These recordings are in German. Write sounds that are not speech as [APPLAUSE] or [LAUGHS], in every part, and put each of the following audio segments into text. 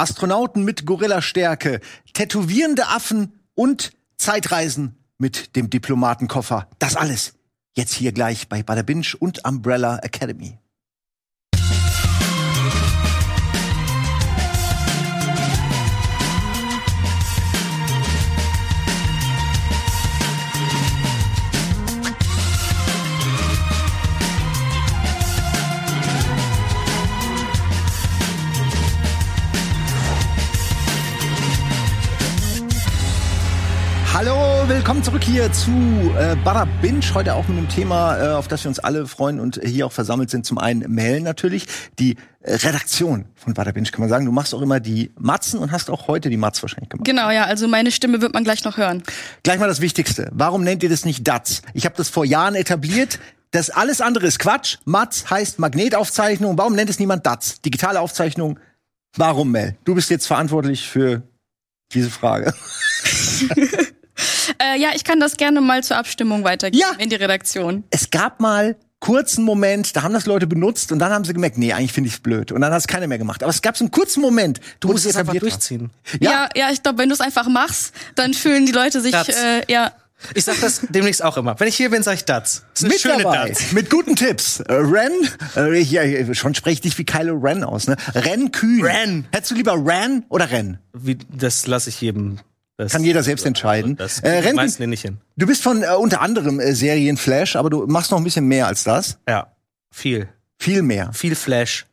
Astronauten mit Gorilla-Stärke, tätowierende Affen und Zeitreisen mit dem Diplomatenkoffer. Das alles jetzt hier gleich bei Bada Binge und Umbrella Academy. Hallo, willkommen zurück hier zu äh, Bada Binge. Heute auch mit einem Thema, äh, auf das wir uns alle freuen und hier auch versammelt sind. Zum einen Mel natürlich, die Redaktion von Bada Binge, kann man sagen. Du machst auch immer die Matzen und hast auch heute die Matz wahrscheinlich gemacht. Genau, ja, also meine Stimme wird man gleich noch hören. Gleich mal das Wichtigste. Warum nennt ihr das nicht DATS? Ich habe das vor Jahren etabliert. Das alles andere ist Quatsch. Matz heißt Magnetaufzeichnung. Warum nennt es niemand DATS? Digitale Aufzeichnung. Warum, Mel? Du bist jetzt verantwortlich für diese Frage. [LAUGHS] Äh, ja, ich kann das gerne mal zur Abstimmung weitergeben Ja. in die Redaktion. es gab mal kurzen Moment, da haben das Leute benutzt und dann haben sie gemerkt, nee, eigentlich finde ich es blöd. Und dann hat es keiner mehr gemacht. Aber es gab so einen kurzen Moment, Du musst es einfach durchziehen. Ja. Ja, ja, ich glaube, wenn du es einfach machst, dann fühlen die Leute sich, äh, ja. Ich sag das demnächst auch immer. Wenn ich hier bin, sag ich das. Das ist Mit schöne dabei, Dats. mit guten Tipps. Äh, Ren, äh, ich, ja, schon spreche ich dich wie Kylo Ren aus, ne? Ren Kühn. Ren. Hättest du lieber Ren oder Ren? Wie, das lasse ich jedem. Das, Kann jeder selbst entscheiden. Äh, äh, Ren- meisten nicht hin. Du bist von äh, unter anderem äh, Serien Flash, aber du machst noch ein bisschen mehr als das. Ja, viel. Viel mehr. Viel Flash.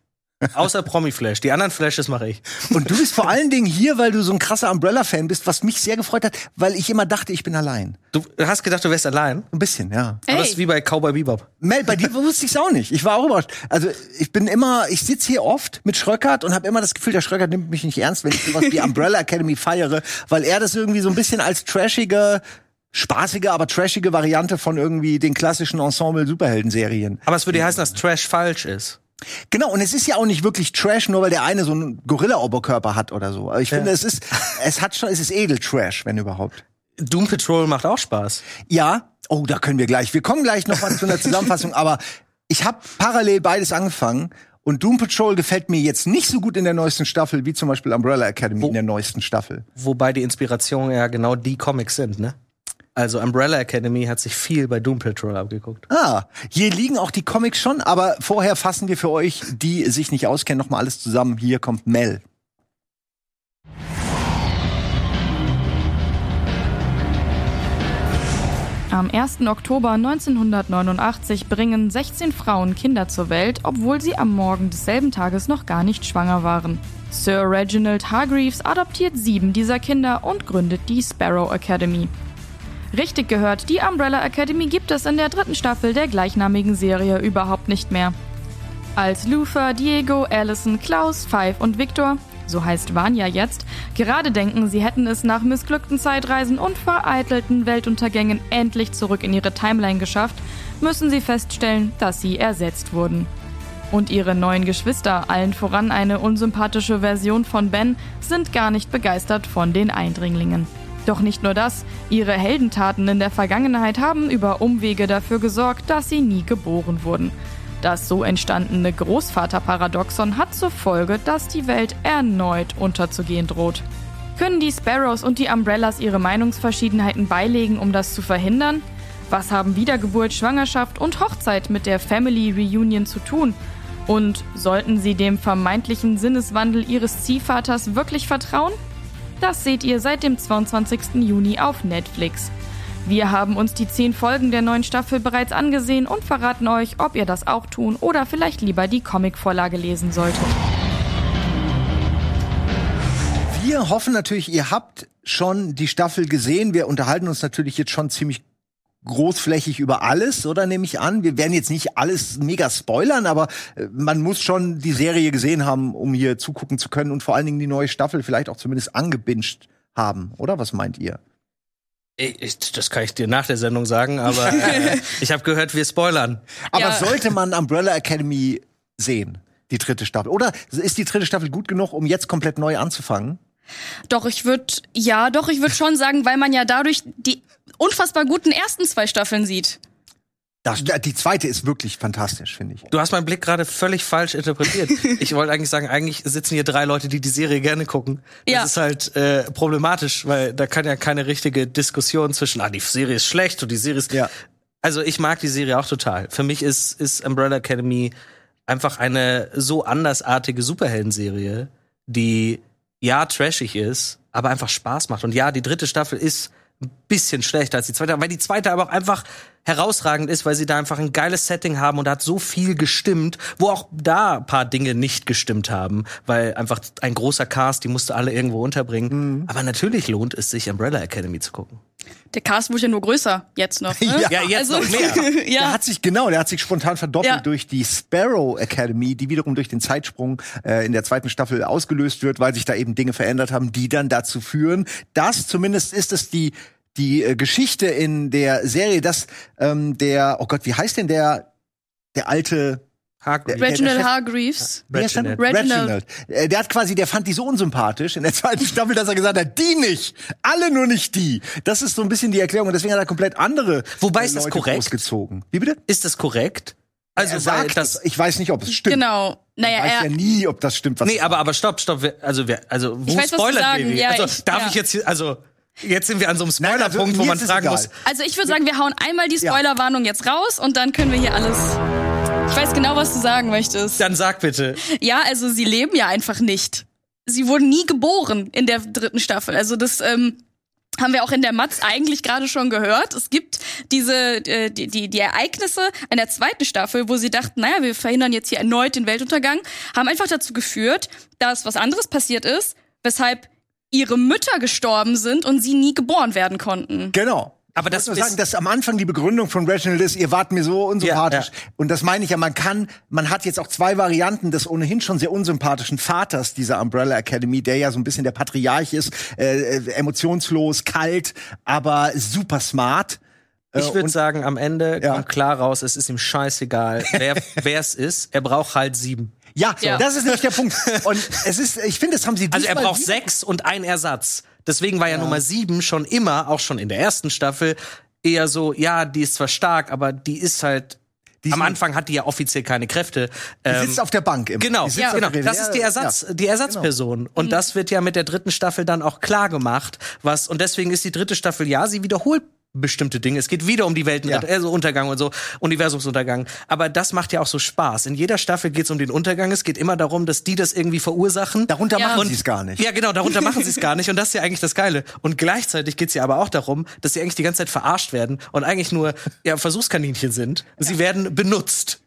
Außer Promi-Flash. Die anderen Flashes mache ich. Und du bist vor allen Dingen hier, weil du so ein krasser Umbrella-Fan bist, was mich sehr gefreut hat, weil ich immer dachte, ich bin allein. Du hast gedacht, du wärst allein? Ein bisschen, ja. Aber Hey. das ist wie bei Cowboy Bebop. Mel, bei dir wusste ich es auch nicht. Ich war auch überrascht. Also ich bin immer, ich sitze hier oft mit Schröckert und habe immer das Gefühl, der Schröckert nimmt mich nicht ernst, wenn ich sowas wie Umbrella Academy feiere, weil er das irgendwie so ein bisschen als trashige, spaßige, aber trashige Variante von irgendwie den klassischen Ensemble-Superhelden-Serien. Aber es würde ja heißen, dass Trash falsch ist. Genau, und es ist ja auch nicht wirklich Trash, nur weil der eine so einen Gorilla-Oberkörper hat oder so. Aber ich finde, es ist, es hat schon, es ist Edel-Trash, wenn überhaupt. Doom Patrol macht auch Spaß. Ja, oh, da können wir gleich. Wir kommen gleich noch mal zu einer Zusammenfassung, aber ich habe parallel beides angefangen und Doom Patrol gefällt mir jetzt nicht so gut in der neuesten Staffel wie zum Beispiel Umbrella Academy in der neuesten Staffel. Wobei die Inspiration ja genau die Comics sind, ne? Also Umbrella Academy hat sich viel bei Doom Patrol abgeguckt. Ah, hier liegen auch die Comics schon, aber vorher fassen wir für euch, die sich nicht auskennen, noch mal alles zusammen. Hier kommt Mel. Am 1. Oktober 1989 bringen 16 Frauen Kinder zur Welt, obwohl sie am Morgen desselben Tages noch gar nicht schwanger waren. Sir Reginald Hargreaves adoptiert sieben dieser Kinder und gründet die Sparrow Academy. Richtig gehört, die Umbrella Academy gibt es in der dritten Staffel der gleichnamigen Serie überhaupt nicht mehr. Als Luther, Diego, Allison, Klaus, Five und Victor, so heißt Vanya jetzt, gerade denken, sie hätten es nach missglückten Zeitreisen und vereitelten Weltuntergängen endlich zurück in ihre Timeline geschafft, müssen sie feststellen, dass sie ersetzt wurden. Und ihre neuen Geschwister, allen voran eine unsympathische Version von Ben, sind gar nicht begeistert von den Eindringlingen. Doch nicht nur das, ihre Heldentaten in der Vergangenheit haben über Umwege dafür gesorgt, dass sie nie geboren wurden. Das so entstandene Großvaterparadoxon hat zur Folge, dass die Welt erneut unterzugehen droht. Können die Sparrows und die Umbrellas ihre Meinungsverschiedenheiten beilegen, um das zu verhindern? Was haben Wiedergeburt, Schwangerschaft und Hochzeit mit der Family Reunion zu tun? Und sollten sie dem vermeintlichen Sinneswandel ihres Ziehvaters wirklich vertrauen? Das seht ihr seit dem 22. Juni auf Netflix. Wir haben uns die zehn Folgen der neuen Staffel bereits angesehen und verraten euch, ob ihr das auch tun oder vielleicht lieber die Comicvorlage lesen solltet. Wir hoffen natürlich, ihr habt schon die Staffel gesehen. Wir unterhalten uns natürlich jetzt schon ziemlich großflächig über alles, oder nehme ich an? Wir werden jetzt nicht alles mega spoilern, aber äh, man muss schon die Serie gesehen haben, um hier zugucken zu können und vor allen Dingen die neue Staffel vielleicht auch zumindest angebinged haben, oder? Was meint ihr? Ich, ich, das kann ich dir nach der Sendung sagen, aber [LAUGHS] äh, ich habe gehört, wir spoilern. Aber Ja. sollte man Umbrella Academy sehen, die dritte Staffel? Oder ist die dritte Staffel gut genug, um jetzt komplett neu anzufangen? Doch, ich würde, ja, doch, ich würde schon sagen, weil man ja dadurch die unfassbar guten ersten zwei Staffeln sieht. Das, die zweite ist wirklich fantastisch, finde ich. Du hast meinen Blick gerade völlig falsch interpretiert. [LAUGHS] ich wollte eigentlich sagen, eigentlich sitzen hier drei Leute, die die Serie gerne gucken. Das Ja. ist halt äh, problematisch, weil da kann ja keine richtige Diskussion zwischen, ah, die Serie ist schlecht und die Serie ist. Ja. Also ich mag die Serie auch total. Für mich ist, ist Umbrella Academy einfach eine so andersartige Superheldenserie, die ja trashig ist, aber einfach Spaß macht. Und ja, die dritte Staffel ist ein bisschen schlechter als die zweite, weil die zweite aber auch einfach herausragend ist, weil sie da einfach ein geiles Setting haben und da hat so viel gestimmt, wo auch da ein paar Dinge nicht gestimmt haben, weil einfach ein großer Cast, die musste alle irgendwo unterbringen. Aber natürlich lohnt es sich, Umbrella Academy zu gucken. Der Cast wurde ja nur größer jetzt noch. Ne? [LAUGHS] Ja, jetzt also, noch mehr. [LAUGHS] Der ja. hat sich genau, der hat sich spontan verdoppelt Ja. durch die Sparrow Academy, die wiederum durch den Zeitsprung äh, in der zweiten Staffel ausgelöst wird, weil sich da eben Dinge verändert haben, die dann dazu führen, dass zumindest ist es die die äh, Geschichte in der Serie, dass ähm, der, oh Gott, wie heißt denn der der alte Hargreaves. Reginald Hargreaves. Wie heißt der? Reginald. Reginald. Äh, Der hat quasi, der fand die so unsympathisch in der zweiten [LAUGHS] Staffel, dass er gesagt hat, die nicht, alle nur nicht die. Das ist so ein bisschen die Erklärung und deswegen hat er komplett andere Wobei, äh, ist das Leute korrekt? großgezogen. Wie bitte? Ist das korrekt? Also, er sagt, das, ich weiß nicht, ob es stimmt. Genau. Naja, Ich weiß er, ja nie, ob das stimmt, was Nee, aber, aber stopp, stopp. wir- Also, wir, also wo Ich weiß, was du spoilert sagen, wir? ja, also, ich- darf ja. ich jetzt hier, also, jetzt sind wir an so einem also, Spoilerpunkt, wo mir man fragen egal. muss, also ich würde sagen, wir hauen einmal die. Spoilerwarnung jetzt raus und dann können wir hier alles. Ich weiß genau, was du sagen möchtest. dann sag bitte. Ja, also sie leben ja einfach nicht. Sie wurden nie geboren in der dritten Staffel. Also das ähm, haben wir auch in der Matz eigentlich gerade schon gehört. Es gibt diese äh, die, die die Ereignisse in der zweiten Staffel, wo sie dachten, naja, wir verhindern jetzt hier erneut den Weltuntergang, haben einfach dazu geführt, dass was anderes passiert ist, weshalb ihre Mütter gestorben sind und sie nie geboren werden konnten. Genau. Aber das ich muss nur ist- sagen, dass am Anfang die Begründung von Reginald ist, ihr wart mir so unsympathisch. Ja, ja. Und das meine ich ja, man kann, man hat jetzt auch zwei Varianten des ohnehin schon sehr unsympathischen Vaters dieser Umbrella Academy, der ja so ein bisschen der Patriarch ist, äh, äh, emotionslos, kalt, aber super smart. Äh, Ich würde sagen, am Ende Ja. kommt klar raus, es ist ihm scheißegal, wer [LAUGHS] wer es ist. Er braucht halt sieben. Ja, Ja. das ist nämlich der Punkt. Und es ist, ich finde, das haben sie Also er braucht sechs und ein Ersatz. Deswegen war ja, Nummer sieben schon immer, auch schon in der ersten Staffel, eher so, ja, die ist zwar stark, aber die ist halt. Die am Anfang hat die ja offiziell keine Kräfte. Die Ähm, sitzt auf der Bank immer. Genau, ja, genau. Das ist die Ersatz, Ja. die Ersatzperson. Und das wird ja mit der dritten Staffel dann auch klar gemacht, was und deswegen ist die dritte Staffel ja, sie wiederholt bestimmte Dinge. Es geht wieder um die Weltuntergang Ja. also Untergang und so, Universumsuntergang. Aber das macht ja auch so Spaß. In jeder Staffel geht es um den Untergang. Es geht immer darum, dass die das irgendwie verursachen. Darunter Ja. machen sie es gar nicht. Ja, genau, darunter machen sie es gar nicht. Und das ist ja eigentlich das Geile. Und gleichzeitig geht's ja aber auch darum, dass sie eigentlich die ganze Zeit verarscht werden und eigentlich nur ja, Versuchskaninchen sind. Sie werden benutzt.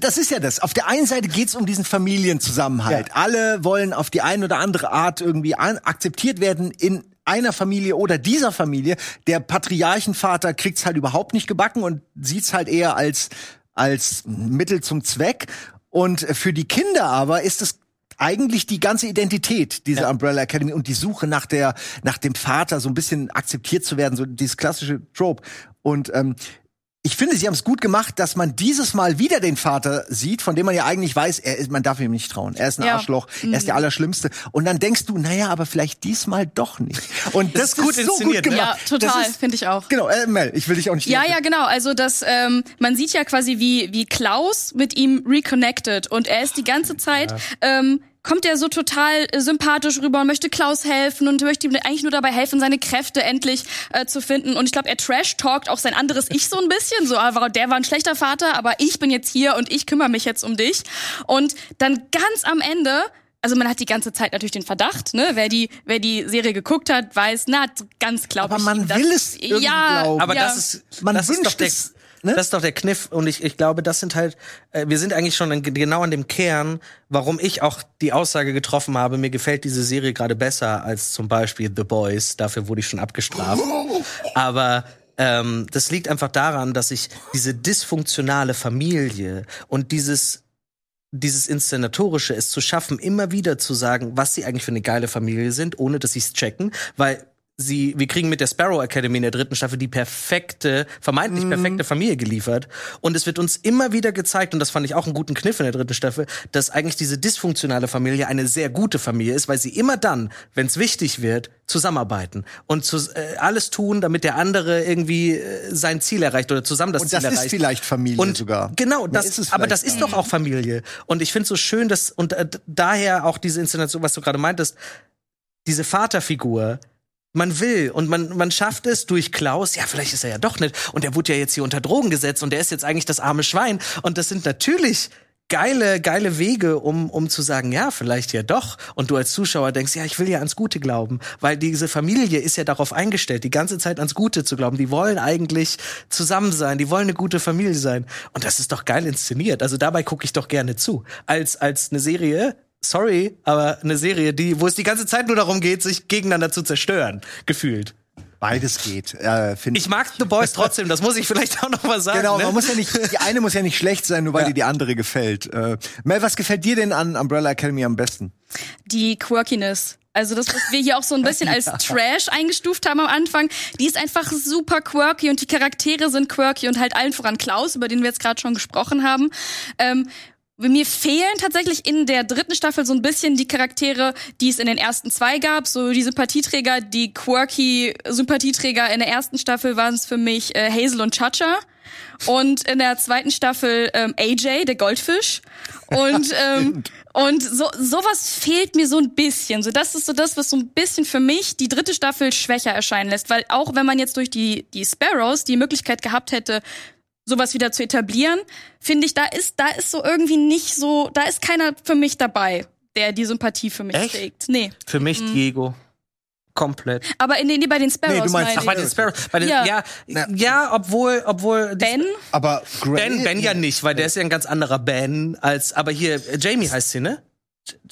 Das ist ja das. Auf der einen Seite geht's um diesen Familienzusammenhalt. Alle wollen auf die eine oder andere Art irgendwie an, akzeptiert werden in einer Familie oder dieser Familie. Der Patriarchenvater kriegt's halt überhaupt nicht gebacken und sieht's halt eher als als Mittel zum Zweck. Und für die Kinder aber ist es eigentlich die ganze Identität dieser Umbrella Academy und die Suche nach der nach dem Vater so ein bisschen akzeptiert zu werden, so dieses klassische Trope. Und ähm, ich finde, sie haben es gut gemacht, dass man dieses Mal wieder den Vater sieht, von dem man ja eigentlich weiß, er ist, man darf ihm nicht trauen. Er ist ein Ja. Arschloch, er ist der Allerschlimmste. Und dann denkst du, naja, aber vielleicht diesmal doch nicht. Und das, ist gut ist so gut ne? gemacht. Ja, total, Das finde ich auch. Genau, äh, Mel, ich will dich auch nicht. Ja, ja, genau. Also das, ähm, man sieht ja quasi, wie, wie Klaus mit ihm reconnected und er ist die ganze Zeit, ähm, kommt er so total äh, sympathisch rüber und möchte Klaus helfen und möchte ihm eigentlich nur dabei helfen, seine Kräfte endlich äh, zu finden. Und ich glaube, er trash-talkt auch sein anderes Ich so ein bisschen. So, aber der war ein schlechter Vater, aber ich bin jetzt hier und ich kümmere mich jetzt um dich. Und dann ganz am Ende also man hat die ganze Zeit natürlich den Verdacht, ne? Wer die, wer die Serie geguckt hat, weiß, na, ganz glaube Aber ich. man will es irgendwie ja, glauben. Aber ja. das ist, Man das ist doch wünscht der, es, ne? das ist doch der Kniff. Und ich, ich glaube, das sind halt, äh, wir sind eigentlich schon an, genau an dem Kern, warum ich auch die Aussage getroffen habe, mir gefällt diese Serie gerade besser als zum Beispiel The Boys. Dafür wurde ich schon abgestraft. Aber ähm, das liegt einfach daran, dass ich diese dysfunktionale Familie und dieses dieses Inszenatorische, es zu schaffen, immer wieder zu sagen, was sie eigentlich für eine geile Familie sind, ohne dass sie es checken, weil sie, wir kriegen mit der Sparrow Academy in der dritten Staffel die perfekte, vermeintlich perfekte Familie geliefert. Und es wird uns immer wieder gezeigt, und das fand ich auch einen guten Kniff in der dritten Staffel, dass eigentlich diese dysfunktionale Familie eine sehr gute Familie ist, weil sie immer dann, wenn es wichtig wird, zusammenarbeiten und zu, äh, alles tun, damit der andere irgendwie äh, sein Ziel erreicht oder zusammen das Und Ziel das ist erreicht. vielleicht Familie Und sogar. Genau, das, aber das ist doch auch Familie. Und ich finde so schön, dass, und äh, daher auch diese Inszenation, was du gerade meintest, diese Vaterfigur, man will und man, man schafft es durch Klaus, ja, vielleicht ist er ja doch nicht. Und er wurde ja jetzt hier unter Drogen gesetzt und er ist jetzt eigentlich das arme Schwein. Und das sind natürlich geile, geile Wege, um, um zu sagen, ja, vielleicht ja doch. Und du als Zuschauer denkst, ja, ich will ja ans Gute glauben. Weil diese Familie ist ja darauf eingestellt, die ganze Zeit ans Gute zu glauben. Die wollen eigentlich zusammen sein, die wollen eine gute Familie sein. Und das ist doch geil inszeniert. Also dabei gucke ich doch gerne zu. Als, als eine Serie, sorry, aber eine Serie, die, wo es die ganze Zeit nur darum geht, sich gegeneinander zu zerstören, gefühlt. Beides geht, äh, finde Ich mag The Boys trotzdem, das muss ich vielleicht auch noch mal sagen. Genau, ne? man muss ja nicht, die eine muss ja nicht schlecht sein, nur weil Ja. dir die andere gefällt. Äh, Mel, was gefällt dir denn an Umbrella Academy am besten? die Quirkiness. Also das, was wir hier auch so ein bisschen [LAUGHS] als Trash eingestuft haben am Anfang, die ist einfach super quirky und die Charaktere sind quirky und halt allen voran Klaus, über den wir jetzt gerade schon gesprochen haben. Ähm, mir fehlen tatsächlich in der dritten Staffel so ein bisschen die Charaktere, die es in den ersten zwei gab. So die Sympathieträger, die quirky Sympathieträger in der ersten Staffel waren es für mich äh, Hazel und Chacha. Und in der zweiten Staffel ähm, AJ, der Goldfisch. Und, [LAUGHS] ähm, und so, sowas fehlt mir so ein bisschen. So, das ist so das, was so ein bisschen für mich die dritte Staffel schwächer erscheinen lässt. Weil auch wenn man jetzt durch die, die Sparrows die Möglichkeit gehabt hätte, sowas wieder zu etablieren, finde ich, da ist, da ist so irgendwie nicht so, da ist keiner für mich dabei, der die Sympathie für mich Echt? trägt. Nee. Für mich Mhm. Diego. Komplett. Aber in den, die bei den Sparrows Nee, du meinst- Ach, bei den Sparrow. Bei den, ja. Ja. Ja, ja, obwohl, obwohl. Ben? Aber Grey, Ben, Ben ja nicht, weil der ist ja ein ganz anderer Ben als, aber hier, äh, Jamie heißt sie, ne?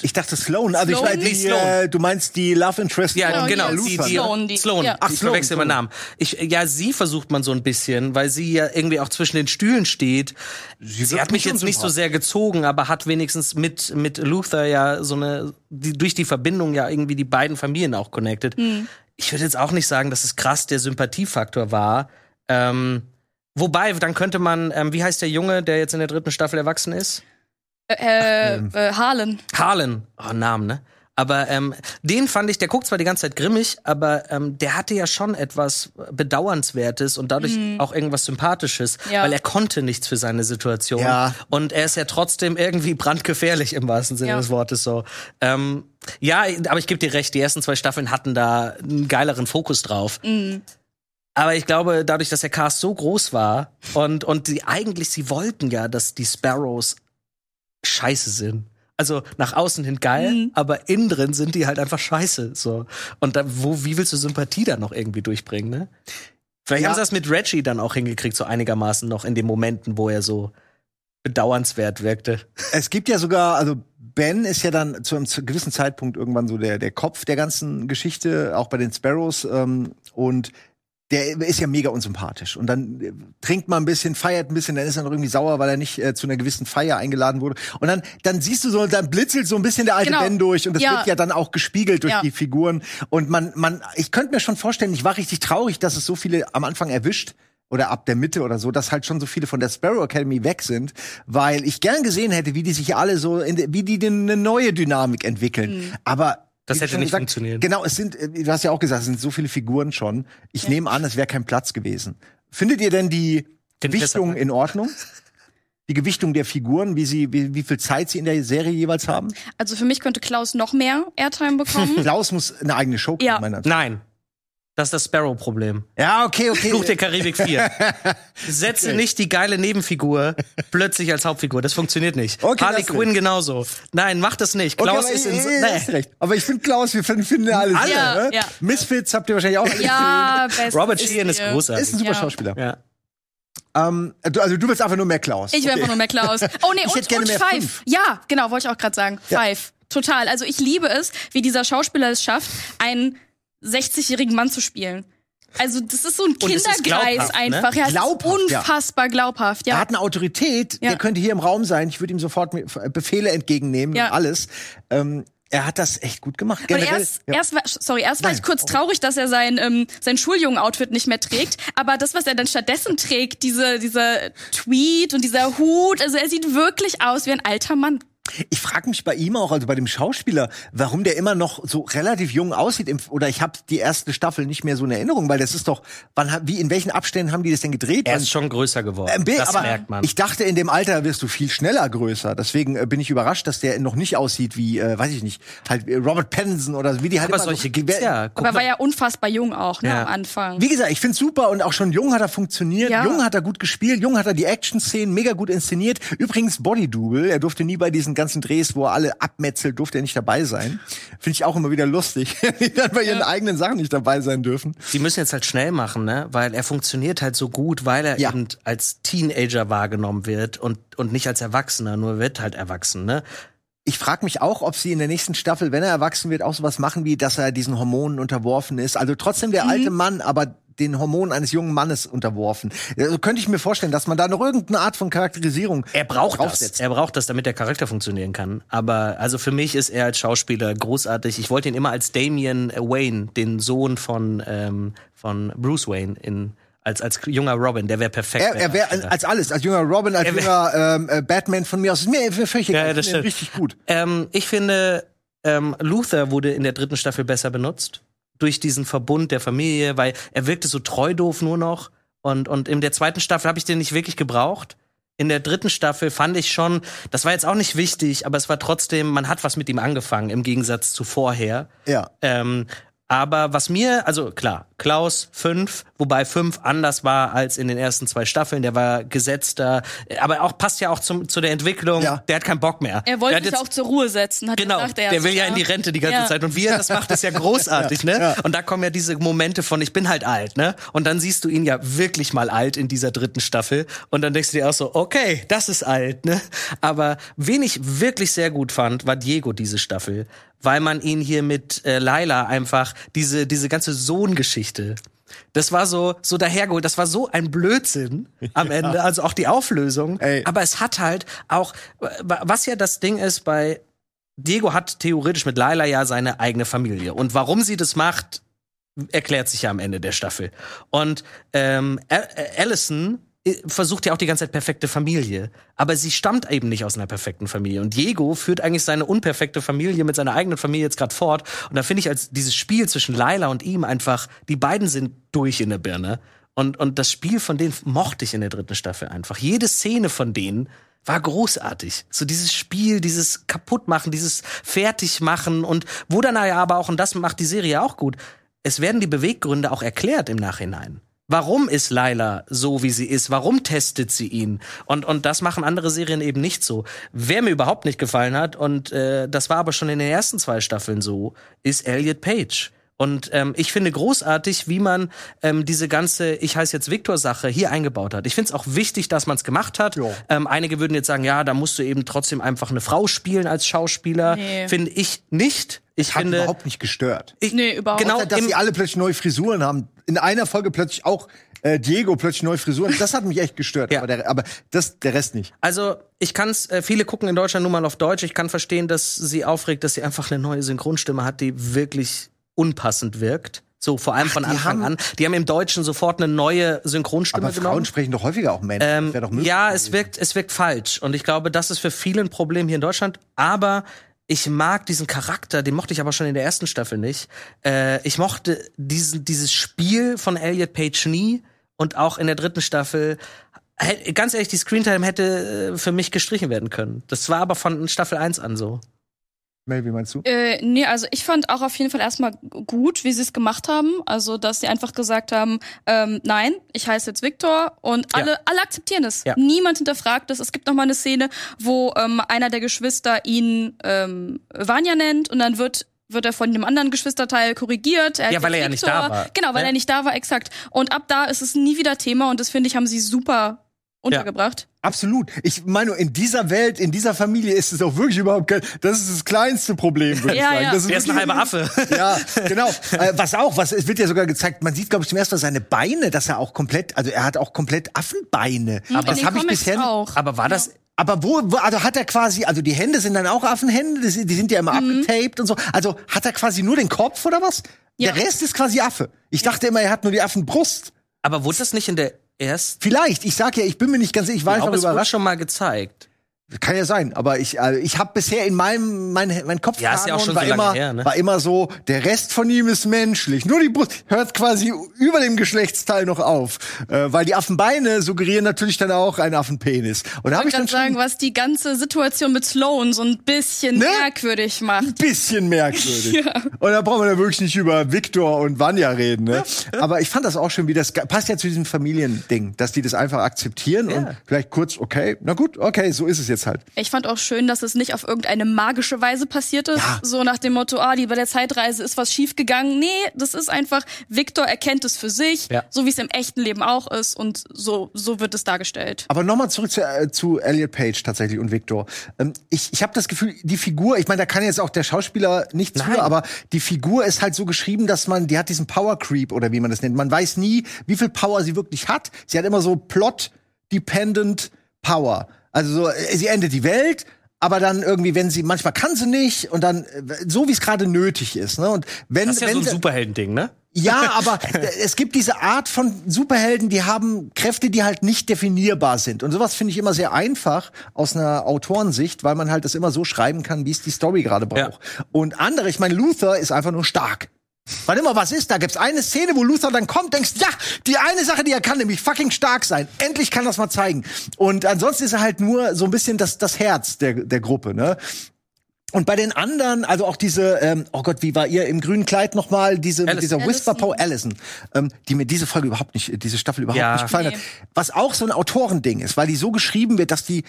Ich dachte Sloan, also Sloan? ich meine, die, Sloan. äh, du meinst die Love Interest Ja, von genau. ja, Die, die, ne? Sloan, die- Sloan. ja. Ach, ich Sloan, verwechsel meinen. Namen. Ich, ja, sie versucht man so ein bisschen, weil sie ja irgendwie auch zwischen den Stühlen steht. Sie, wirkt hat mich jetzt nicht so sehr gezogen, aber hat wenigstens mit, mit Luther ja so eine, die, durch die Verbindung ja irgendwie die beiden Familien auch connected. Ich würde jetzt auch nicht sagen, dass es krass der Sympathiefaktor war. Ähm, wobei, dann könnte man, ähm, wie heißt der Junge, der jetzt in der dritten Staffel erwachsen ist? Äh, ähm. äh, Harlan. Harlan. Oh, Namen, ne? Aber ähm, den fand ich, der guckt zwar die ganze Zeit grimmig, aber ähm, der hatte ja schon etwas Bedauernswertes und dadurch auch irgendwas Sympathisches, Ja. weil er konnte nichts für seine Situation. Ja. Und er ist ja trotzdem irgendwie brandgefährlich im wahrsten Sinne Ja. des Wortes so. Ähm, ja, aber ich gebe dir recht, die ersten zwei Staffeln hatten da einen geileren Fokus drauf. Aber ich glaube, dadurch, dass der Cast so groß war und, und die eigentlich, sie wollten ja, dass die Sparrows scheiße sind. Also nach außen hin geil, aber innen drin sind die halt einfach scheiße. So. Und da, wo, wie willst du Sympathie dann noch irgendwie durchbringen, ne? Vielleicht Ja. haben sie das mit Reggie dann auch hingekriegt, so einigermaßen noch in den Momenten, wo er so bedauernswert wirkte. Es gibt ja sogar, also Ben ist ja dann zu einem gewissen Zeitpunkt irgendwann so der, der Kopf der ganzen Geschichte, auch bei den Sparrows. Ähm, und der ist ja mega unsympathisch. Und dann äh, trinkt man ein bisschen, feiert ein bisschen, dann ist er noch irgendwie sauer, weil er nicht äh, zu einer gewissen Feier eingeladen wurde. Und dann, dann siehst du so, dann blitzelt so ein bisschen der alte Genau. Ben durch. Und das Ja. wird ja dann auch gespiegelt durch Ja. die Figuren. Und man, man, ich könnte mir schon vorstellen, ich war richtig traurig, dass es so viele am Anfang erwischt oder ab der Mitte oder so, dass halt schon so viele von der Sparrow Academy weg sind, weil ich gern gesehen hätte, wie die sich alle so, in, wie die eine neue Dynamik entwickeln. Aber Das hätte nicht funktioniert. Genau, es sind, äh, du hast ja auch gesagt, es sind so viele Figuren schon. Ich nehme an, es wäre kein Platz gewesen. Findet ihr denn die Den Gewichtung in Ordnung? Die Gewichtung der Figuren, wie sie, wie, wie viel Zeit sie in der Serie jeweils haben? Also für mich könnte Klaus noch mehr Airtime bekommen. [LAUGHS] Klaus muss eine eigene Show kriegen, Ja. meiner Nein. Das ist das Sparrow-Problem. Ja, okay, okay. Fluch der Karibik 4. [LAUGHS] Setze nicht die geile Nebenfigur plötzlich als Hauptfigur. Das funktioniert nicht. Okay, Harley Quinn genauso. Nein, mach das nicht. Klaus okay, ist in. aber, äh, äh, hast Nee. recht. Aber ich finde Klaus, wir finden, finden alle, Alle, super, ne? ja. Misfits habt ihr wahrscheinlich auch alle ja, best Robert Sheehan ist ihr. großartig. gesehen. Ist ein super Ja. Schauspieler. Ja. Ähm, also du willst einfach nur mehr Klaus. Ich will Okay. einfach nur mehr Klaus. [LAUGHS] Oh nee, Ich und, gerne und mehr Five. fünf. Ja, genau, wollte ich auch gerade sagen. Ja. Five. Total. Also ich liebe es, wie dieser Schauspieler es schafft, einen 60-jährigen Mann zu spielen. Also das ist so ein Und Kinderkreis glaubhaft, ne? einfach. Ja, es Glaubhaft, ist ja. unfassbar glaubhaft. Er Ja. hat eine Autorität, Ja. der könnte hier im Raum sein. Ich würde ihm sofort Befehle entgegennehmen, Ja. alles. Ähm, er hat das echt gut gemacht. Und erst, ja. erst war, sorry, erst war Nein, ich kurz traurig, dass er sein, ähm, sein Schuljungen-Outfit nicht mehr trägt. Aber das, was er dann stattdessen trägt, diese, dieser Tweet und dieser Hut, also er sieht wirklich aus wie ein alter Mann. Ich frage mich bei ihm auch, also bei dem Schauspieler, warum der immer noch so relativ jung aussieht. Im, oder ich habe die erste Staffel nicht mehr so in Erinnerung, weil das ist doch, wann, wie in welchen Abständen haben die das denn gedreht? Er ist schon größer geworden. Ein Bild, das aber merkt man. Ich dachte, in dem Alter wirst du viel schneller größer. Deswegen äh, bin ich überrascht, dass der noch nicht aussieht wie, äh, weiß ich nicht, halt äh, Robert Pattinson oder wie die halt aber immer so- solche gibt's wer- ja. Guck Aber er war ja unfassbar jung auch, ne, Ja. am Anfang. Wie gesagt, ich find's super und auch schon jung hat er funktioniert. Ja. Jung hat er gut gespielt. Jung hat er die Action-Szenen mega gut inszeniert. Übrigens Body-Double. Er durfte nie bei diesen ganzen Drehs, wo er alle abmetzelt, durfte er nicht dabei sein. Finde ich auch immer wieder lustig, [LAUGHS] die dann bei ihren eigenen Sachen nicht dabei sein dürfen. Die müssen jetzt halt schnell machen, ne? Weil er funktioniert halt so gut, weil er Ja. eben als Teenager wahrgenommen wird und, und nicht als Erwachsener, nur wird halt erwachsen, ne? Ich frage mich auch, ob sie in der nächsten Staffel, wenn er erwachsen wird, auch sowas machen wie, dass er diesen Hormonen unterworfen ist. Also trotzdem der alte Mann, aber den Hormonen eines jungen Mannes unterworfen. Also könnte ich mir vorstellen, dass man da noch irgendeine Art von Charakterisierung Er braucht das. Er braucht das, damit der Charakter funktionieren kann. Aber also für mich ist er als Schauspieler großartig. Ich wollte ihn immer als Damian Wayne, den Sohn von, ähm, von Bruce Wayne, in, als, als junger Robin. Der wäre perfekt. Er, er wäre als alles, als junger Robin, als Er junger ähm, äh, Batman von mir aus. Ist mir, völlig egal. Ja, Ich das stimmt. richtig gut. Ähm, ich finde, ähm, Luther wurde in der dritten Staffel besser benutzt. Durch diesen Verbund der Familie, weil er wirkte so treu doof nur noch. Und, und in der zweiten Staffel habe ich den nicht wirklich gebraucht. In der dritten Staffel fand ich schon, das war jetzt auch nicht wichtig, aber es war trotzdem, man hat was mit ihm angefangen, im Gegensatz zu vorher. Ja. Ähm, aber was mir, also klar, Klaus 5, wobei 5 anders war als in den ersten zwei Staffeln, der war gesetzter, aber auch passt ja auch zum, zu der Entwicklung, Ja. der hat keinen Bock mehr. Er wollte der sich jetzt- auch zur Ruhe setzen, hat Genau, gesagt, er der will ja in die Rente die ganze Ja. Zeit. Und wie er das macht, ist ja [LAUGHS] großartig, ne? Und da kommen ja diese Momente von, ich bin halt alt, ne? Und dann siehst du ihn ja wirklich mal alt in dieser dritten Staffel. Und dann denkst du dir auch so, okay, das ist alt, ne? Aber wen ich wirklich sehr gut fand, war Diego diese Staffel. Weil man ihn hier mit äh, Laila einfach, diese, diese ganze Sohn-Geschichte, das war so, so dahergeholt. Das war so ein Blödsinn am [LAUGHS] Ende. Also auch die Auflösung. Ey. Aber es hat halt auch, was ja das Ding ist bei Diego hat theoretisch mit Laila ja seine eigene Familie. Und warum sie das macht, erklärt sich ja am Ende der Staffel. Und ähm, Al- äh, Allison versucht ja auch die ganze Zeit perfekte Familie. Aber sie stammt eben nicht aus einer perfekten Familie. Und Diego führt eigentlich seine unperfekte Familie mit seiner eigenen Familie jetzt gerade fort. Und da finde ich als dieses Spiel zwischen Laila und ihm einfach, die beiden sind durch in der Birne. Und, und das Spiel von denen mochte ich in der dritten Staffel einfach. Jede Szene von denen war großartig. So dieses Spiel, dieses Kaputtmachen, dieses Fertigmachen und wo dann aber auch, und das macht die Serie auch gut, es werden die Beweggründe auch erklärt im Nachhinein. Warum ist Laila so, wie sie ist? Warum testet sie ihn? Und, und das machen andere Serien eben nicht so. Wer mir überhaupt nicht gefallen hat, und äh, das war aber schon in den ersten zwei Staffeln so, ist Elliot Page. Und ähm, ich finde großartig, wie man ähm, diese ganze Ich heiße jetzt Victor-Sache hier eingebaut hat. Ich finde es auch wichtig, dass man es gemacht hat. Ähm, einige würden jetzt sagen, ja, da musst du eben trotzdem einfach eine Frau spielen als Schauspieler. Nee. Finde ich nicht. Ich Hat finde, überhaupt nicht gestört. ich, Nee, überhaupt genau, Dass im, sie alle plötzlich neue Frisuren haben. In einer Folge plötzlich auch äh, Diego plötzlich neue Frisuren. Das hat mich echt gestört. Ja. Aber, der, aber das, der Rest nicht. Also ich kann's, äh, viele gucken in Deutschland nun mal auf Deutsch. Ich kann verstehen, dass sie aufregt, dass sie einfach eine neue Synchronstimme hat, die wirklich unpassend wirkt. So vor allem von die Anfang an. Die haben im Deutschen sofort eine neue Synchronstimme Aber Frauen genommen. sprechen doch häufiger auch Männer. Ähm, doch ja, es wirkt, es wirkt falsch. Und ich glaube, das ist für viele ein Problem hier in Deutschland. Aber ich mag diesen Charakter, den mochte ich aber schon in der ersten Staffel nicht. Äh, ich mochte diesen, dieses Spiel von Elliot Page nie. Und auch in der dritten Staffel, ganz ehrlich, die Screentime hätte äh, für mich gestrichen werden können. Das war aber von Staffel 1 an so. Mel, wie meinst du? Äh, nee, also ich fand auch auf jeden Fall erstmal gut, wie sie es gemacht haben. Also, dass sie einfach gesagt haben, ähm, nein, ich heiße jetzt Victor und alle, Ja. alle akzeptieren es. Ja. Niemand hinterfragt es. Es gibt noch mal eine Szene, wo ähm, einer der Geschwister ihn ähm, Vanya nennt und dann wird wird er von dem anderen Geschwisterteil korrigiert. Er Ja, weil er ja nicht da war. Genau, weil Ne? er nicht da war, exakt. Und ab da ist es nie wieder Thema und das finde ich, haben sie super untergebracht. Absolut. Ich meine, in dieser Welt, in dieser Familie ist es auch wirklich überhaupt kein, das ist das kleinste Problem, würde ich Ja, sagen. ja. Das Der ist ein halber Affe. [LAUGHS] Ja, genau. Äh, was auch, was es wird ja sogar gezeigt, man sieht, glaube ich, zum ersten Mal seine Beine, dass er auch komplett, also er hat auch komplett Affenbeine. in das den habe ich bisher nicht. auch. Aber war das Aber wo, wo, also hat er quasi, also die Hände sind dann auch Affenhände, die, die sind ja immer Mhm. abgetaped und so. Also hat er quasi nur den Kopf oder was? Ja. Der Rest ist quasi Affe. Ich dachte immer, er hat nur die Affenbrust. Aber wurde das nicht in der ersten? Vielleicht, ich sag ja, ich bin mir nicht ganz sicher, ich war Ich einfach glaube, überrascht. schon mal gezeigt. Kann ja sein, aber ich, also ich habe bisher in meinem mein, mein Kopf Ja, ist ja auch schon war so lange immer her, ne? war immer so, der Rest von ihm ist menschlich. Nur die Brust hört quasi über dem Geschlechtsteil noch auf, äh, weil die Affenbeine suggerieren natürlich dann auch einen Affenpenis. Und da habe Ich ich dann kann sagen, was die ganze Situation mit Sloan so ein bisschen Ne? merkwürdig macht. ein bisschen merkwürdig. [LAUGHS] Und da brauchen wir da wirklich nicht über Victor und Vanya reden, ne? [LAUGHS] Aber ich fand das auch schon, wie das passt ja zu diesem Familiending, dass die das einfach akzeptieren und vielleicht kurz, okay, na gut, okay, so ist es jetzt halt. Ich fand auch schön, dass es nicht auf irgendeine magische Weise passiert ist. Ja. So nach dem Motto, ah, die bei der Zeitreise ist was schiefgegangen. Nee, das ist einfach, Victor erkennt es für sich, Ja. so wie es im echten Leben auch ist und so, so wird es dargestellt. Aber nochmal zurück zu, äh, zu Elliot Page tatsächlich und Victor. Ähm, ich ich habe das Gefühl, die Figur, ich meine, da kann jetzt auch der Schauspieler nichts Nein. für, aber die Figur ist halt so geschrieben, dass man, die hat diesen Power Creep oder wie man das nennt. Man weiß nie, wie viel Power sie wirklich hat. Sie hat immer so Plot-dependent Power. Also so, äh, sie endet die Welt. Aber dann irgendwie, wenn sie, manchmal kann sie nicht und dann, äh, so wie es gerade nötig ist, ne? Und wenn, Das ist ja wenn so ein Superheldending, ne? ja, [LAUGHS] aber es gibt diese Art von Superhelden, die haben Kräfte, die halt nicht definierbar sind. Und sowas finde ich immer sehr einfach aus einer Autorensicht, weil man halt das immer so schreiben kann, wie es die Story gerade braucht. Und andere, ich meine, Luther ist einfach nur stark. Wann immer was ist, da gibt's eine Szene, wo Luther dann kommt, denkst, ja, die eine Sache, die er kann, nämlich fucking stark sein. Endlich kann das mal zeigen. Und ansonsten ist er halt nur so ein bisschen das, das Herz der, der Gruppe, ne? Und bei den anderen, also auch diese, ähm, oh Gott, wie war ihr im grünen Kleid nochmal, diese, Allison. dieser Whisper Allison. Poe Allison, ähm, die mir diese Folge überhaupt nicht, diese Staffel überhaupt Ja. nicht gefallen Nee. hat. Was auch so ein Autorending ist, weil die so geschrieben wird, dass die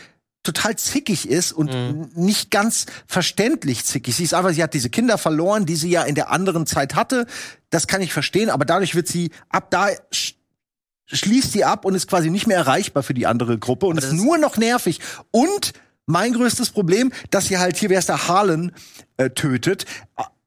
total zickig ist und n- nicht ganz verständlich zickig. Sie ist einfach, sie hat diese Kinder verloren, die sie ja in der anderen Zeit hatte. Das kann ich verstehen, aber dadurch wird sie ab da sch- schließt sie ab und ist quasi nicht mehr erreichbar für die andere Gruppe und Aber ist das- nur noch nervig. Und mein größtes Problem, dass sie halt hier, wer ist der Harlan, äh, tötet.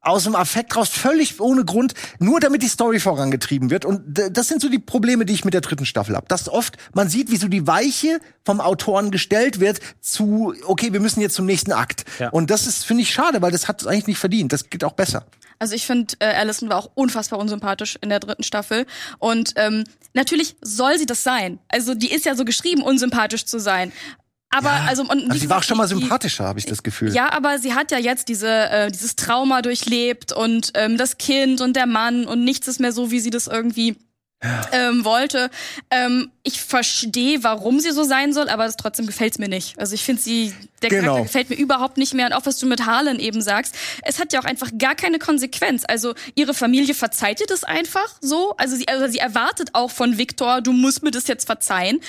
Aus dem Affekt raus, völlig ohne Grund, nur damit die Story vorangetrieben wird. Und das sind so die Probleme, die ich mit der dritten Staffel habe. Dass oft man sieht, wie so die Weiche vom Autoren gestellt wird zu, okay, wir müssen jetzt zum nächsten Akt. Ja. Und das ist, finde ich, schade, weil das hat es eigentlich nicht verdient. Das geht auch besser. Also ich finde, äh, Allison war auch unfassbar unsympathisch in der dritten Staffel. Und ähm, natürlich soll sie das sein. Also die ist ja so geschrieben, unsympathisch zu sein. Aber also und Also wie sie war auch schon mal sympathischer, habe ich das Gefühl. Ja, aber sie hat ja jetzt diese äh, dieses Trauma durchlebt und ähm, das Kind und der Mann und nichts ist mehr so, wie sie das irgendwie ähm, wollte. Ähm, ich verstehe, warum sie so sein soll, aber trotzdem gefällt's mir nicht. Also ich finde sie, der Genau. Charakter gefällt mir überhaupt nicht mehr. Und auch was du mit Harlan eben sagst, es hat ja auch einfach gar keine Konsequenz. Also ihre Familie verzeiht ihr das einfach so. Also sie, also sie erwartet auch von Victor, du musst mir das jetzt verzeihen.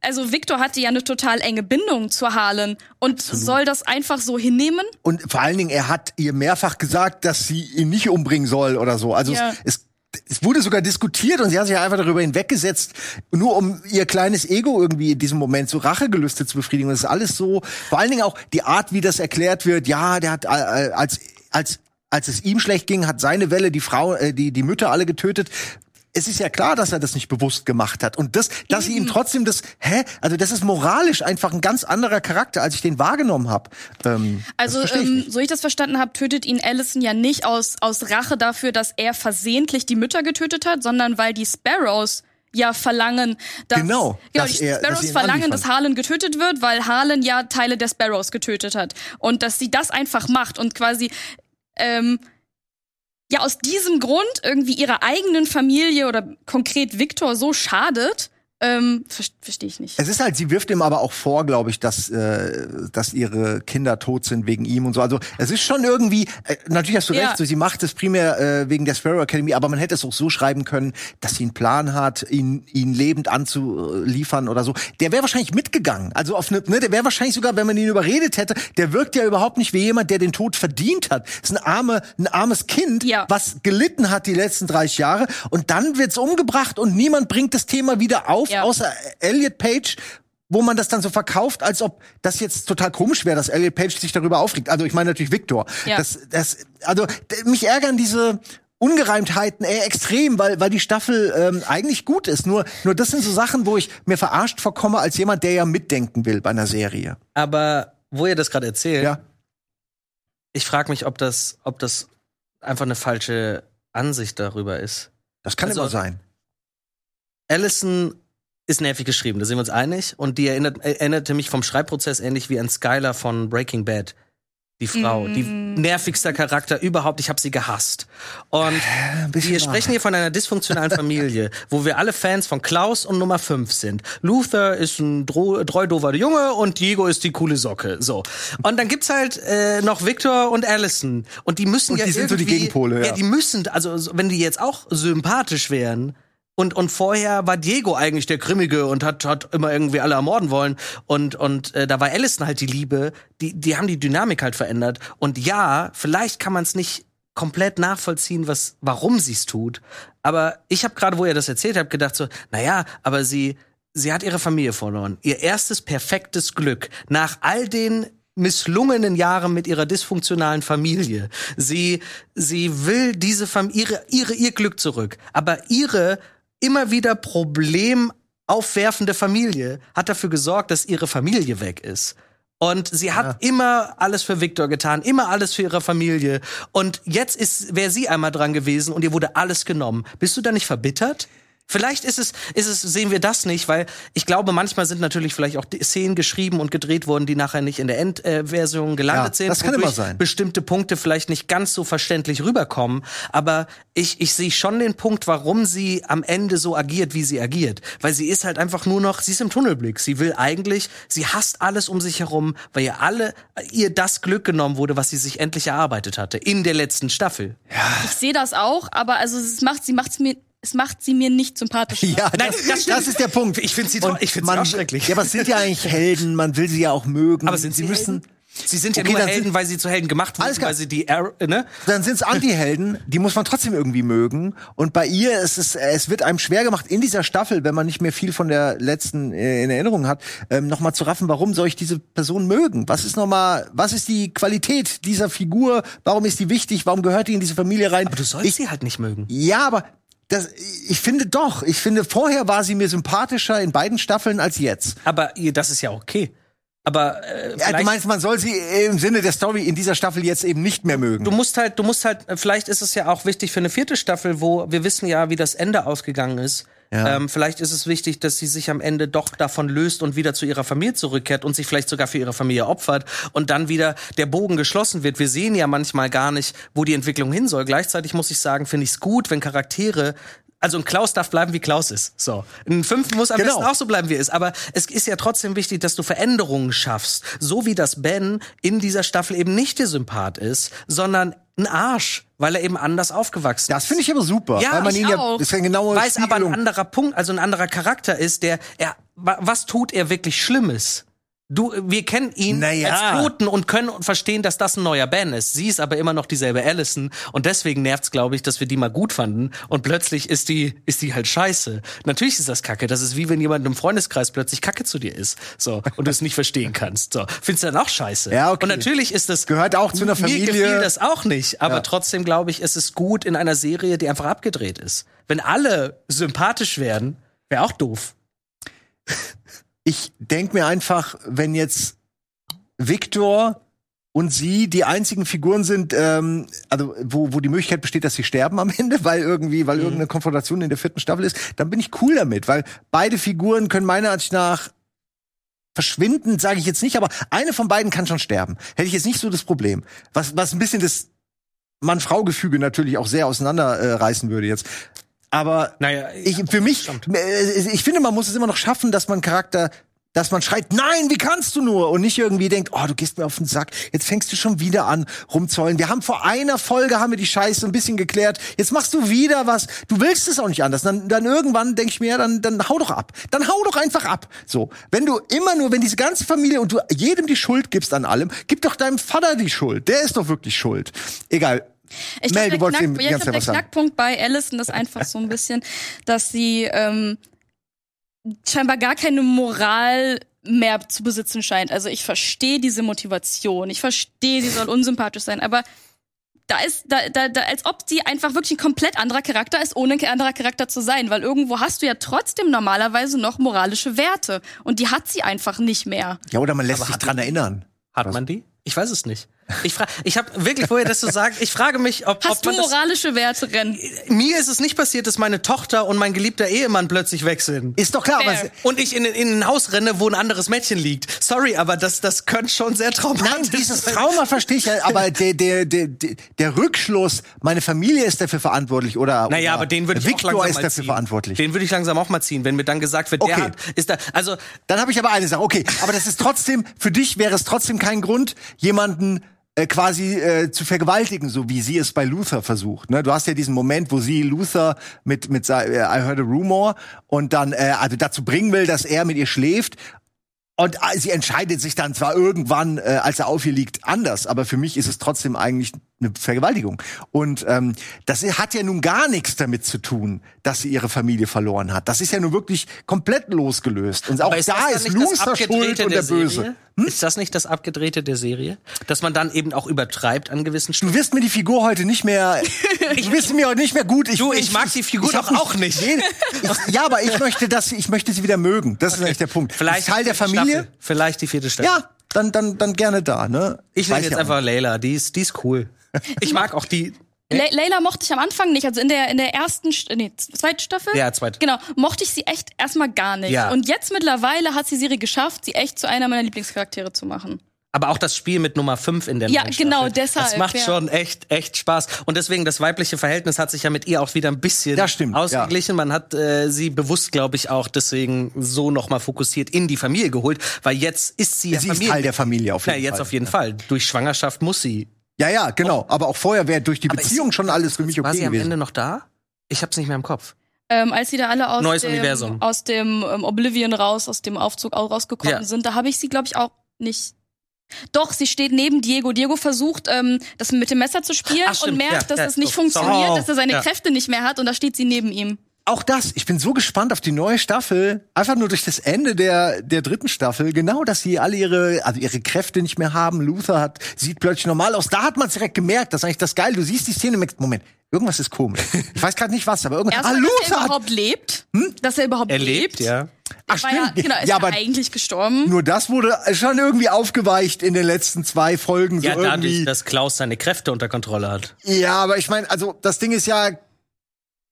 Also Victor hatte ja eine total enge Bindung zu Harlan und soll das einfach so hinnehmen. Und vor allen Dingen, er hat ihr mehrfach gesagt, dass sie ihn nicht umbringen soll oder so. Also Ja. es, es, es wurde sogar diskutiert und sie hat sich einfach darüber hinweggesetzt, nur um ihr kleines Ego irgendwie in diesem Moment so Rachegelüste zu befriedigen. Und das ist alles so, vor allen Dingen auch die Art, wie das erklärt wird. Ja, der hat äh, als als als es ihm schlecht ging, hat seine Welle die Frau, äh, die die Mütter alle getötet. Es ist ja klar, dass er das nicht bewusst gemacht hat. Und das, dass sie ihm trotzdem das, hä? Also das ist moralisch einfach ein ganz anderer Charakter, als ich den wahrgenommen habe. Ähm, Also, ich ähm, so ich das verstanden habe, tötet ihn Allison ja nicht aus, aus Rache dafür, dass er versehentlich die Mütter getötet hat, sondern weil die Sparrows ja verlangen, dass, Genau, genau dass die er- dass Sparrows ihn verlangen, dass Harlan getötet wird, weil Harlan ja Teile der Sparrows getötet hat. Und dass sie das einfach macht und quasi ähm, ja aus diesem Grund irgendwie ihrer eigenen Familie oder konkret Victor so schadet, ähm, ver verstehe ich nicht. Es ist halt, sie wirft ihm aber auch vor, glaube ich, dass, äh, dass ihre Kinder tot sind wegen ihm und so. Also es ist schon irgendwie, äh, natürlich hast du Ja. recht, so, sie macht es primär äh, wegen der Sparrow Academy, aber man hätte es auch so schreiben können, dass sie einen Plan hat, ihn, ihn lebend anzuliefern oder so. Der wäre wahrscheinlich mitgegangen. Also auf ne, ne, der wäre wahrscheinlich sogar, wenn man ihn überredet hätte, der wirkt ja überhaupt nicht wie jemand, der den Tod verdient hat. Das ist ein, arme, ein armes Kind, Ja. was gelitten hat die letzten 30 Jahre und dann wird's umgebracht und niemand bringt das Thema wieder auf, Ja. außer Elliot Page, wo man das dann so verkauft, als ob das jetzt total komisch wäre, dass Elliot Page sich darüber aufregt. Also ich meine natürlich Victor. Ja. Das, das, also mich ärgern diese Ungereimtheiten äh, extrem, weil, weil die Staffel ähm, eigentlich gut ist. Nur, nur das sind so Sachen, wo ich mir verarscht vorkomme als jemand, der ja mitdenken will bei einer Serie. Aber wo ihr das gerade erzählt, Ja. ich frage mich, ob das, ob das einfach eine falsche Ansicht darüber ist. Das kann Also- immer sein. Allison ist nervig geschrieben, da sind wir uns einig. Und die erinnert, erinnerte mich vom Schreibprozess ähnlich wie an Skylar von Breaking Bad. Die Frau, die nervigster Charakter überhaupt. Ich habe sie gehasst. Und bisschen wir sprechen hier von einer dysfunktionalen Familie, [LAUGHS] wo wir alle Fans von Klaus und Nummer 5 sind. Luther ist ein dro- treu doofer Junge und Diego ist die coole Socke. So. Und dann gibt's halt äh, noch Victor und Allison. Und die müssen Und ja die sind so die irgendwie- Gegenpole, ja. Ja, die müssen, also so- wenn die jetzt auch sympathisch wären, und, und vorher war Diego eigentlich der Grimmige und hat, hat immer irgendwie alle ermorden wollen. Und, und äh, da war Allison halt die Liebe. Die, die haben die Dynamik halt verändert. Und ja, vielleicht kann man es nicht komplett nachvollziehen, was, warum sie es tut. Aber ich habe gerade, wo ihr das erzählt habt, gedacht so, naja, aber sie, sie hat ihre Familie verloren. Ihr erstes perfektes Glück. Nach all den misslungenen Jahren mit ihrer dysfunktionalen Familie. Sie, sie will diese Familie, ihre, ihre, ihr Glück zurück. Aber ihre immer wieder Problem aufwerfende Familie hat dafür gesorgt, dass ihre Familie weg ist. Und sie hat immer alles für Victor getan, immer alles für ihre Familie. Und jetzt ist, wäre sie einmal dran gewesen und ihr wurde alles genommen. Bist du da nicht verbittert? Vielleicht ist es, ist es, sehen wir das nicht, weil ich glaube, manchmal sind natürlich vielleicht auch Szenen geschrieben und gedreht worden, die nachher nicht in der Endversion gelandet Ja, sind. das kann immer sein. Bestimmte Punkte vielleicht nicht ganz so verständlich rüberkommen. Aber ich, ich sehe schon den Punkt, warum sie am Ende so agiert, wie sie agiert. Weil sie ist halt einfach nur noch, sie ist im Tunnelblick. Sie will eigentlich, sie hasst alles um sich herum, weil ihr alle, ihr das Glück genommen wurde, was sie sich endlich erarbeitet hatte. In der letzten Staffel. Ich sehe das auch, aber also es macht, sie macht's mir, es macht sie mir nicht sympathisch. Ja, Nein, das, das stimmt. das ist der Punkt. Ich finde sie, Und ich finde sie man- auch schrecklich. Ja, aber es sind ja eigentlich [LAUGHS] Helden, man will sie ja auch mögen. Aber sind sie, müssen. Helden? Sie sind ja Okay, nur Helden, sind- weil sie zu Helden gemacht Alles wurden, klar. weil sie die, Ar- ne? Dann sind es Anti-Helden, die muss man trotzdem irgendwie mögen. Und bei ihr ist es, es wird einem schwer gemacht in dieser Staffel, wenn man nicht mehr viel von der letzten äh, in Erinnerung hat, ähm, nochmal zu raffen, warum soll ich diese Person mögen? Was ist nochmal, was ist die Qualität dieser Figur? Warum ist die wichtig? Warum gehört die in diese Familie rein? Aber du sollst ich, sie halt nicht mögen. Ja, aber das, ich finde doch. Ich finde, vorher war sie mir sympathischer in beiden Staffeln als jetzt. Aber das ist ja okay. Aber äh, Ja, du meinst, man soll sie im Sinne der Story in dieser Staffel jetzt eben nicht mehr mögen. du musst halt, du musst halt, vielleicht ist es ja auch wichtig für eine vierte Staffel, wo wir wissen ja, wie das Ende ausgegangen ist. Ja. Ähm, vielleicht ist es wichtig, dass sie sich am Ende doch davon löst und wieder zu ihrer Familie zurückkehrt und sich vielleicht sogar für ihre Familie opfert und dann wieder der Bogen geschlossen wird. Wir sehen ja manchmal gar nicht, wo die Entwicklung hin soll. Gleichzeitig muss ich sagen, finde ich es gut, wenn Charaktere also ein Klaus darf bleiben, wie Klaus ist. So. Ein Fünf muss am Genau. besten auch so bleiben, wie er ist. Aber es ist ja trotzdem wichtig, dass du Veränderungen schaffst. So wie das Ben in dieser Staffel eben nicht der Sympath ist, sondern ein Arsch, weil er eben anders aufgewachsen ist. das finde ich aber super, Ja, weil man ich ihn ja, auch. das ist ja genau weil es aber ein anderer Punkt, also ein anderer Charakter ist, der, er, wa- was tut er wirklich Schlimmes? Du, wir kennen ihn Naja. als Toten und können verstehen, dass das ein neuer Ben ist. Sie ist aber immer noch dieselbe Allison und deswegen nervt's, glaube ich, dass wir die mal gut fanden und plötzlich ist die, ist die halt scheiße. Natürlich ist das Kacke. Das ist wie wenn jemand im Freundeskreis plötzlich Kacke zu dir ist, so und du es nicht verstehen kannst. So, findest du dann auch scheiße? Ja, okay. Und natürlich ist das Gehört auch zu einer Mir Familie. gefiel das auch nicht, aber Ja. trotzdem glaube ich, es ist gut in einer Serie, die einfach abgedreht ist. Wenn alle sympathisch werden, wäre auch doof. Ich denk mir einfach, wenn jetzt Victor und sie die einzigen Figuren sind, ähm, also wo, wo die Möglichkeit besteht, dass sie sterben am Ende, weil irgendwie, Mhm. weil irgendeine Konfrontation in der vierten Staffel ist, dann bin ich cool damit, weil beide Figuren können meiner Ansicht nach verschwinden, sage ich jetzt nicht, aber eine von beiden kann schon sterben. Hätte ich jetzt nicht so das Problem. Was, was ein bisschen das Mann-Frau-Gefüge natürlich auch sehr auseinanderreißen äh, würde jetzt. Aber Naja, ich, für mich, äh, ich finde, man muss es immer noch schaffen, dass man Charakter, dass man schreit, nein, wie kannst du nur? Und nicht irgendwie denkt, oh, du gehst mir auf den Sack, jetzt fängst du schon wieder an, rumzollen. Wir haben vor einer Folge, haben wir die Scheiße ein bisschen geklärt, jetzt machst du wieder was, du willst es auch nicht anders. Dann, dann irgendwann denke ich mir, ja, dann, dann hau doch ab. Dann hau doch einfach ab. So. Wenn du immer nur, wenn diese ganze Familie und du jedem die Schuld gibst an allem, gib doch deinem Vater die Schuld. Der ist doch wirklich schuld. Egal. Ich Mel, glaub, du der, Knack, ja, ich glaub, der was. Knackpunkt bei Allison ist einfach so ein bisschen, dass sie ähm, scheinbar gar keine Moral mehr zu besitzen scheint. Also ich verstehe diese Motivation, ich verstehe, sie soll unsympathisch sein, aber da ist, da, da, da, als ob sie einfach wirklich ein komplett anderer Charakter ist, ohne ein anderer Charakter zu sein. Weil irgendwo hast du ja trotzdem normalerweise noch moralische Werte. Und die hat sie einfach nicht mehr. Ja, oder man lässt Aber sich dran man- erinnern. Hat man die? Ich weiß es nicht. Ich frage, ich habe wirklich, wo ihr das so sagt, ich frage mich, ob, ob Hast du man das, moralische Werte, Ren? mir ist es nicht passiert, dass meine Tochter und mein geliebter Ehemann plötzlich wechseln. Ist doch klar, aber. Und ich in, in ein Haus renne, wo ein anderes Mädchen liegt. Sorry, aber das, das könnte schon sehr traumatisch Nein, dieses. Trauma verstehe ich ja, aber der, der, der, der, der Rückschluss, meine Familie ist dafür verantwortlich oder Naja, oder aber den würde ich Victor auch langsam ist mal dafür ziehen. verantwortlich. Den würde ich langsam auch mal ziehen, wenn mir dann gesagt wird, der Okay. hat, ist da, also Dann habe ich aber eine Sache. Okay, aber das ist trotzdem für dich wäre es trotzdem kein Grund, jemanden äh, quasi äh, zu vergewaltigen, so wie sie es bei Luther versucht. Ne? Du hast ja diesen Moment, wo sie Luther mit mit äh, I heard a rumor und dann äh, also dazu bringen will, dass er mit ihr schläft. Und äh, sie entscheidet sich dann zwar irgendwann, äh, als er auf ihr liegt, anders, aber für mich ist es trotzdem eigentlich eine Vergewaltigung. Und ähm, das hat ja nun gar nichts damit zu tun, dass sie ihre Familie verloren hat. Das ist ja nun wirklich komplett losgelöst. Und auch Aber ist da das ist nicht das Luther schuld Abgedrehte und der, der Böse. Serie? Ist das nicht das Abgedrehte der Serie? Dass man dann eben auch übertreibt an gewissen Stellen? Du wirst mir die Figur heute nicht mehr. [LAUGHS] Ich wirst mir heute nicht mehr gut. Ich, Du, ich mag die Figur doch auch nicht. Nee, ich, ja, aber ich [LAUGHS] möchte, dass ich möchte sie wieder mögen. Das ist eigentlich der Punkt. Vielleicht Teil der Familie. Staffel. Vielleicht die vierte Staffel. Ja, dann dann dann gerne da. Ne? Ich nehme jetzt einfach Layla. Die ist, die ist cool. Ich mag auch die. Le Layla mochte ich am Anfang nicht, also in der in der ersten, St- nee, zweiten Staffel. Ja, zweite. Genau, mochte ich sie echt erstmal gar nicht. Ja. Und jetzt mittlerweile hat sie Serie geschafft, sie echt zu einer meiner Lieblingscharaktere zu machen. Aber auch das Spiel mit Nummer 5 in der Ja, neuen genau, deshalb, Das macht ja. schon echt, echt Spaß. Und deswegen, das weibliche Verhältnis hat sich ja mit ihr auch wieder ein bisschen Das stimmt, ausgeglichen. Man hat äh, sie bewusst, glaube ich, auch deswegen so nochmal fokussiert in die Familie geholt, weil jetzt ist sie ja Sie ist Familie. Teil der Familie auf ja, jeden jetzt Fall. auf jeden Fall. Durch Schwangerschaft muss sie. Ja, ja, genau. Aber auch vorher wäre durch die Aber ist Beziehung sie- schon alles für mich War okay sie am gewesen. Ende noch da? Ich hab's nicht mehr im Kopf. Ähm, als sie da alle aus Neues dem, Universum. aus dem ähm, Oblivion raus, aus dem Aufzug auch rausgekommen Ja. sind, da habe ich sie, glaube ich, auch nicht. Doch, sie steht neben Diego. Diego versucht, ähm, das mit dem Messer zu spielen Ach, und merkt, Ja, dass ja, es nicht so. funktioniert, Oh, dass er seine ja. Kräfte nicht mehr hat und da steht sie neben ihm. Auch das, ich bin so gespannt auf die neue Staffel, einfach nur durch das Ende der, der dritten Staffel, genau, dass sie alle ihre, also ihre Kräfte nicht mehr haben. Luther hat, sieht plötzlich normal aus. Da hat man direkt gemerkt, das ist eigentlich das Geil. Du siehst die Szene Moment, irgendwas ist komisch. Ich weiß gerade nicht was, aber irgendwas. Erstmal, ah, dass er Luther hat, überhaupt lebt. Dass er überhaupt Er lebt, ja. ach, Er war ja, stimmt. genau, ist ja, ja, aber eigentlich gestorben. nur das wurde schon irgendwie aufgeweicht in den letzten zwei Folgen. So Ja, dadurch, irgendwie. dass Klaus seine Kräfte unter Kontrolle hat. Ja, aber ich meine, also das Ding ist ja,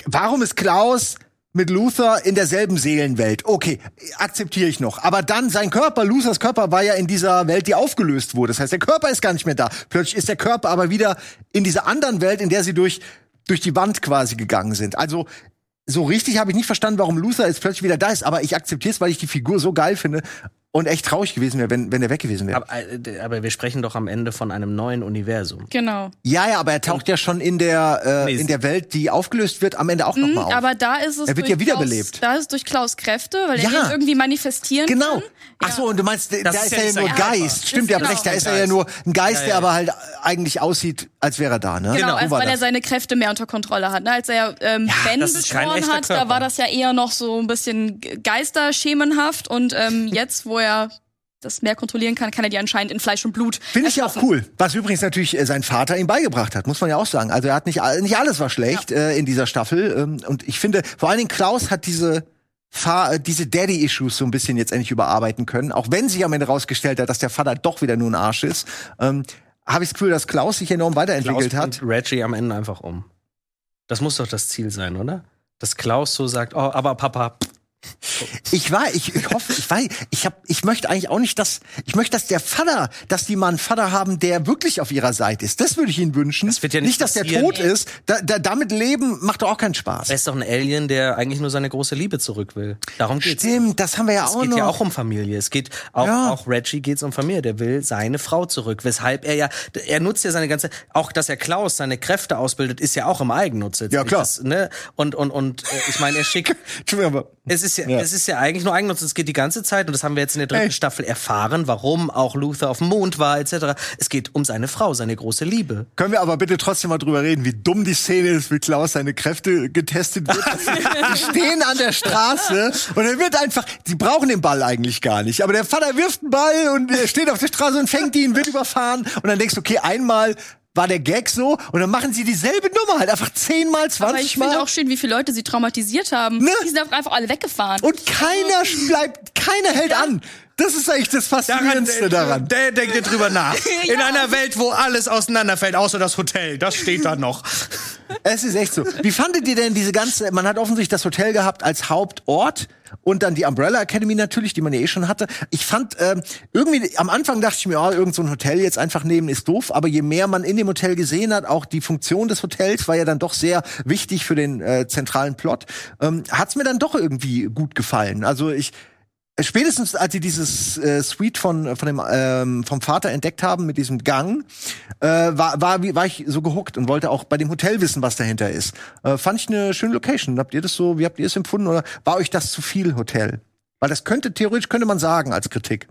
warum ist Klaus mit Luther in derselben Seelenwelt? Okay, akzeptiere ich noch. Aber dann sein Körper, Luthers Körper war ja in dieser Welt, die aufgelöst wurde. Das heißt, der Körper ist gar nicht mehr da. Plötzlich ist der Körper aber wieder in dieser anderen Welt, in der sie durch durch die Wand quasi gegangen sind. Also so richtig habe ich nicht verstanden, warum Luther jetzt plötzlich wieder da ist, aber ich akzeptiere es, weil ich die Figur so geil finde und echt traurig gewesen wäre, wenn, wenn er weg gewesen wäre. Aber, äh, aber wir sprechen doch am Ende von einem neuen Universum. Genau. Ja, ja, aber er taucht ja schon in der, äh, in der Welt, die aufgelöst wird, am Ende auch noch Mhm, mal auf. aber da ist es Er wird ja wiederbelebt. Klaus, da ist es durch Klaus Kräfte, weil Ja. er den irgendwie manifestieren Genau. kann. Ach so, und du meinst, da Das ist ist er ja ja nur. Geist. Stimmt, habt Genau. recht, da ist er ja nur ein Geist, Ja, ja. der aber halt eigentlich aussieht, als wäre er da, ne? Genau, So als weil er seine Kräfte mehr unter Kontrolle hat. Ne? Als er ähm, Ben ist kein beschworen hat, da Körper. war das ja eher noch so ein bisschen geisterschemenhaft. Und ähm, [LAUGHS] jetzt, wo er das mehr kontrollieren kann, kann er die anscheinend in Fleisch und Blut. Finde ich ja auch cool. Was übrigens natürlich äh, sein Vater ihm beigebracht hat, muss man ja auch sagen. Also er hat nicht, nicht alles war schlecht äh, in dieser Staffel. Ähm, und ich finde, vor allen Dingen Klaus hat diese äh, diese Daddy-Issues so ein bisschen jetzt endlich überarbeiten können. Auch wenn sich am Ende rausgestellt hat, dass der Vater doch wieder nur ein Arsch ist. Ähm, habe ich das Gefühl, dass Klaus sich enorm weiterentwickelt Klaus hat. Reggie am Ende einfach um. Das muss doch das Ziel sein, oder? Dass Klaus so sagt, oh, aber Papa, Ich war, ich, ich hoffe, ich weiß, ich hab, ich möchte eigentlich auch nicht, dass, ich möchte, dass der Vater, dass die mal einen Vater haben, der wirklich auf ihrer Seite ist. Das würde ich ihnen wünschen. Das wird ja nicht dass der tot ist. Da, da, damit leben macht doch auch keinen Spaß. er ist doch ein Alien, der eigentlich nur seine große Liebe zurück will. Darum geht's. Stimmt, das haben wir ja Es auch geht noch. ja auch um Familie. Es geht auch, Ja. auch Reggie geht's um Familie. Der will seine Frau zurück. Weshalb er ja, er nutzt ja seine ganze, auch dass er Klaus seine Kräfte ausbildet, ist ja auch im Eigennutz. Ja, klar. Das, ne? Und, und, und, äh, ich meine, er schickt, [LAUGHS] es ist ja, Ja. es ist ja eigentlich nur Eigennutz. Es geht die ganze Zeit, und das haben wir jetzt in der dritten Ey. Staffel erfahren, warum auch Luther auf dem Mond war, etc. Es geht um seine Frau, seine große Liebe. können wir aber bitte trotzdem mal drüber reden, wie dumm die Szene ist, wie Klaus seine Kräfte getestet wird. [LAUGHS] die stehen an der Straße und er wird einfach, die brauchen den Ball eigentlich gar nicht. Aber der Vater wirft einen Ball und er steht auf der Straße und fängt ihn, wird überfahren. Und dann denkst du, okay, einmal war der Gag so und dann machen sie dieselbe Nummer halt einfach zehnmal, zwanzig Aber ich finde auch schön, wie viele Leute sie traumatisiert haben. Ne? Die sind einfach alle weggefahren. Und keiner [LAUGHS] bleibt, keiner hält an. Das ist eigentlich das Faszinierendste daran. Der denkt dir drüber nach. [LAUGHS] In einer Welt, wo alles auseinanderfällt, außer das Hotel. Das steht da noch. [LAUGHS] Es ist echt so. Wie fandet ihr denn diese ganze, man hat offensichtlich das Hotel gehabt als Hauptort und dann die Umbrella Academy natürlich, die man ja eh schon hatte. Ich fand, ähm, irgendwie, am Anfang dachte ich mir, oh, irgend so ein Hotel jetzt einfach nehmen ist doof, aber je mehr man in dem Hotel gesehen hat, auch die Funktion des Hotels war ja dann doch sehr wichtig für den äh, zentralen Plot, ähm, hat's mir dann doch irgendwie gut gefallen. Also ich, Spätestens als sie dieses äh, Suite von von dem ähm, vom Vater entdeckt haben mit diesem Gang, äh, war war war ich so gehuckt und wollte auch bei dem Hotel wissen, was dahinter ist. Äh, fand ich eine schöne Location. Habt ihr das so? Wie habt ihr es empfunden oder war euch das zu viel Hotel? Weil das könnte theoretisch könnte man sagen als Kritik.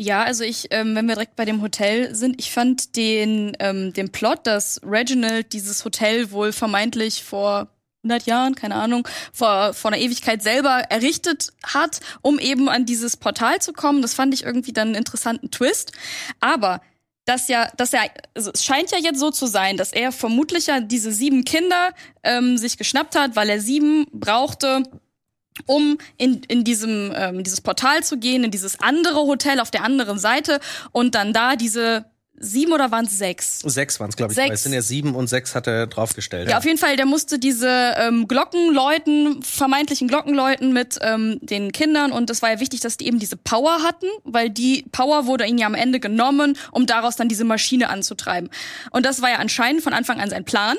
Ja, also ich, ähm, wenn wir direkt bei dem Hotel sind, ich fand den, ähm, den Plot, dass Reginald dieses Hotel wohl vermeintlich vor 100 Jahren, keine Ahnung, vor, vor einer Ewigkeit selber errichtet hat, um eben an dieses Portal zu kommen. Das fand ich irgendwie dann einen interessanten Twist. Aber dass ja, dass er, also es scheint ja jetzt so zu sein, dass er vermutlich ja diese sieben Kinder ähm, sich geschnappt hat, weil er sieben brauchte, um in, in diesem ähm, dieses Portal zu gehen, in dieses andere Hotel auf der anderen Seite und dann da diese sieben oder waren es sechs? Sechs waren es, glaube ich. Sechs. Es sind ja sieben und sechs hat er draufgestellt. Ja, auf jeden Fall, der musste diese ähm, Glocken läuten, vermeintlichen Glocken läuten mit ähm, den Kindern und es war ja wichtig, dass die eben diese Power hatten, weil die Power wurde ihnen ja am Ende genommen, um daraus dann diese Maschine anzutreiben. Und das war ja anscheinend von Anfang an sein Plan.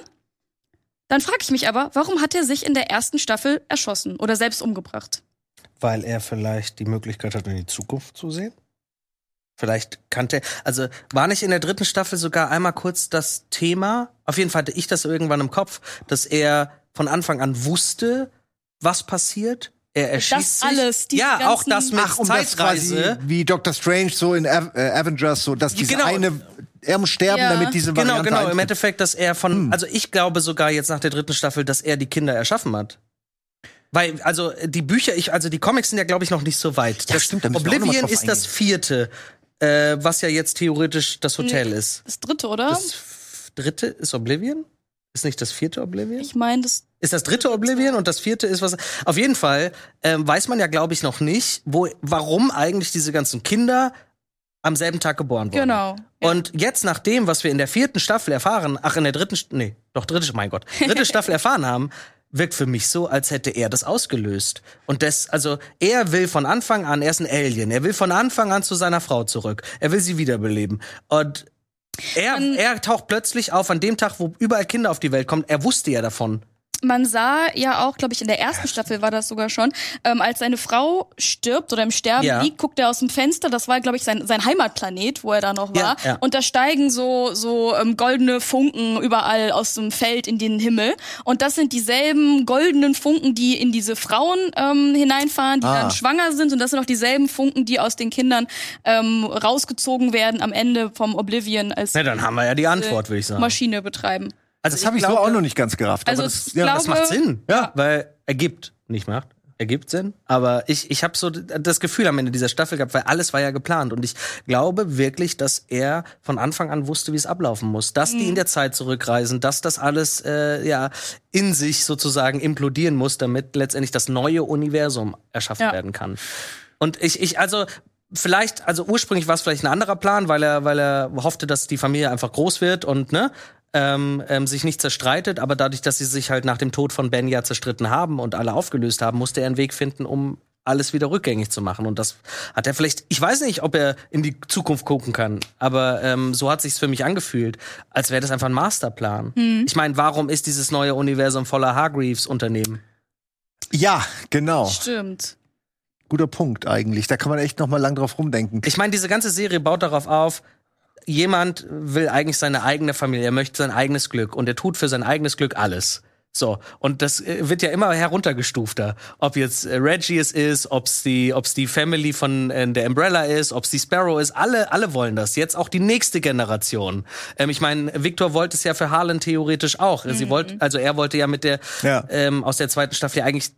Dann frage ich mich aber, warum hat er sich in der ersten Staffel erschossen oder selbst umgebracht? Weil er vielleicht die Möglichkeit hat, in die Zukunft zu sehen? Vielleicht kannte, also war nicht in der dritten Staffel sogar einmal kurz das Thema, auf jeden Fall hatte ich das irgendwann im Kopf, dass er von Anfang an wusste, was passiert. Er erschießt sich. alles, ja, auch das mit Ach, um das quasi Zeitreise. wie Doctor Strange so in äh, Avengers so, dass diese Genau. eine er muss sterben, Ja. damit diese Genau, Variante genau. Im eintritt. Endeffekt, dass er von, also ich glaube sogar jetzt nach der dritten Staffel, dass er die Kinder erschaffen hat. Weil, also die Bücher, ich, also die Comics sind ja, glaube ich, noch nicht so weit. Ja, das stimmt, da Oblivion ist das vierte, äh, was ja jetzt theoretisch das Hotel ist. Das dritte, oder? Das dritte ist Oblivion? Ist nicht das vierte Oblivion? ich meine, das Ist das dritte Oblivion und das vierte ist was? Auf jeden Fall ähm, weiß man ja, glaube ich, noch nicht, wo, warum eigentlich diese ganzen Kinder am selben Tag geboren wurden. Genau. Und jetzt nach dem, was wir in der vierten Staffel erfahren, ach in der dritten, nee, doch dritte, mein Gott, dritte [LAUGHS] Staffel erfahren haben, wirkt für mich so, als hätte er das ausgelöst. Und das, also er will von Anfang an, er ist ein Alien, er will von Anfang an zu seiner Frau zurück, er will sie wiederbeleben. Und er, Man- er taucht plötzlich auf an dem Tag, wo überall Kinder auf die Welt kommen. Er wusste ja davon. Man sah ja auch, glaube ich, in der ersten Staffel war das sogar schon, ähm, als seine Frau stirbt oder im Sterben Ja. liegt, guckt er aus dem Fenster. Das war, glaube ich, sein, sein Heimatplanet, wo er da noch war. Ja, ja. Und da steigen so so ähm, goldene Funken überall aus dem Feld in den Himmel. Und das sind dieselben goldenen Funken, die in diese Frauen ähm, hineinfahren, die Ah. dann schwanger sind. Und das sind auch dieselben Funken, die aus den Kindern ähm, rausgezogen werden am Ende vom Oblivion als Na, dann haben wir ja die Antwort, würde ich sagen. Maschine betreiben. Also Das habe ich so glaube- auch noch nicht ganz gerafft. Also aber das, ja, glaub- Das macht Sinn. Ja. Weil ergibt, nicht macht. Ergibt Sinn. Aber ich, ich habe so das Gefühl am Ende dieser Staffel gehabt, weil alles war ja geplant. Und ich glaube wirklich, dass er von Anfang an wusste, wie es ablaufen muss. Dass die in der Zeit zurückreisen, dass das alles äh, ja in sich sozusagen implodieren muss, damit letztendlich das neue Universum erschaffen Ja. werden kann. Und ich, ich, also, vielleicht, also ursprünglich war es vielleicht ein anderer Plan, weil er, weil er hoffte, dass die Familie einfach groß wird und, ne, ähm, ähm, sich nicht zerstreitet, aber dadurch, dass sie sich halt nach dem Tod von Ben ja zerstritten haben und alle aufgelöst haben, musste er einen Weg finden, um alles wieder rückgängig zu machen. Und das hat er vielleicht, ich weiß nicht, ob er in die Zukunft gucken kann, aber ähm, so hat sich's für mich angefühlt, als wäre das einfach ein Masterplan. Ich meine, warum ist dieses neue Universum voller Hargreaves-Unternehmen? ja, genau. Stimmt. Guter Punkt eigentlich. Da kann man echt noch mal lang drauf rumdenken. Ich meine, diese ganze Serie baut darauf auf, jemand will eigentlich seine eigene Familie, er möchte sein eigenes Glück und er tut für sein eigenes Glück alles. So, und das äh, wird ja immer heruntergestufter. Ob jetzt äh, Reggie es ist, ob's die, ob's die Family von äh, der Umbrella ist, ob's die Sparrow ist, alle, alle wollen das. Jetzt auch die nächste Generation. Ähm, ich meine, Victor wollte es ja für Harlan theoretisch auch. Sie wollte, also er wollte ja mit der Ja. ähm, aus der zweiten Staffel ja eigentlich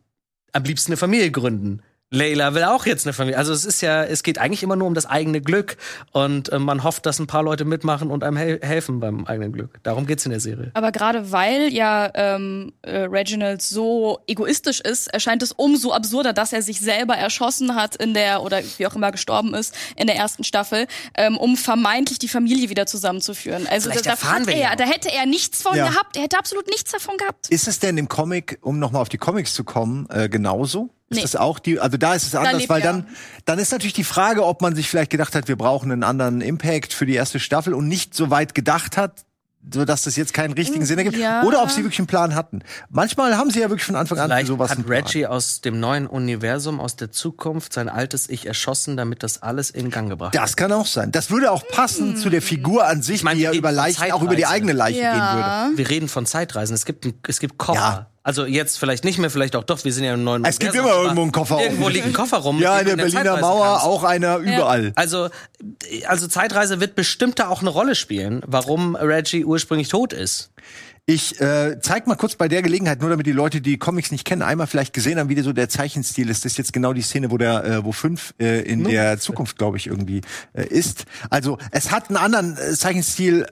am liebsten eine Familie gründen. Layla will auch jetzt eine Familie. Also es ist ja, es geht eigentlich immer nur um das eigene Glück und äh, man hofft, dass ein paar Leute mitmachen und einem hel helfen beim eigenen Glück. Darum geht's in der Serie. Aber gerade weil ja ähm, äh, Reginald so egoistisch ist, erscheint es umso absurder, dass er sich selber erschossen hat in der oder wie auch immer gestorben ist in der ersten Staffel, ähm, um vermeintlich die Familie wieder zusammenzuführen. Also Vielleicht da, wir er, ja da hätte er nichts von Ja. gehabt. Er hätte absolut nichts davon gehabt. Ist es denn im Comic, um nochmal auf die Comics zu kommen, äh, genauso? Ist Nee. das auch die, also da ist es anders, lebt weil dann, dann ist natürlich die Frage, ob man sich vielleicht gedacht hat, wir brauchen einen anderen Impact für die erste Staffel und nicht so weit gedacht hat, so dass das jetzt keinen richtigen Sinn ergibt. ja. Oder ob sie wirklich einen Plan hatten. Manchmal haben sie ja wirklich von Anfang an Vielleicht sowas hat. Reggie aus dem neuen Universum, aus der Zukunft, sein altes Ich erschossen, damit das alles in Gang gebracht wird. Das kann auch sein. Das würde auch passen zu der Figur an sich, meine, die ja über Leichen, auch über die eigene Leiche gehen würde. Ja. Wir reden von Zeitreisen. Es gibt, es gibt Koffer. Ja. Also jetzt vielleicht nicht mehr, vielleicht auch doch. Wir sind ja im neuen Es gibt immer irgendwo einen Koffer Irgendwo rum. liegt ein Koffer rum. Ja, in der Berliner Mauer kannst. auch einer überall. Also, also Zeitreise wird bestimmt da auch eine Rolle spielen, warum Reggie ursprünglich tot ist. Ich äh, zeig mal kurz bei der Gelegenheit, nur damit die Leute, die Comics nicht kennen, einmal vielleicht gesehen haben, wie der so der Zeichenstil ist. Das ist jetzt genau die Szene, wo der, äh, wo fünf äh, in der Zukunft, glaube ich, irgendwie äh, ist. Also es hat einen anderen äh, Zeichenstil.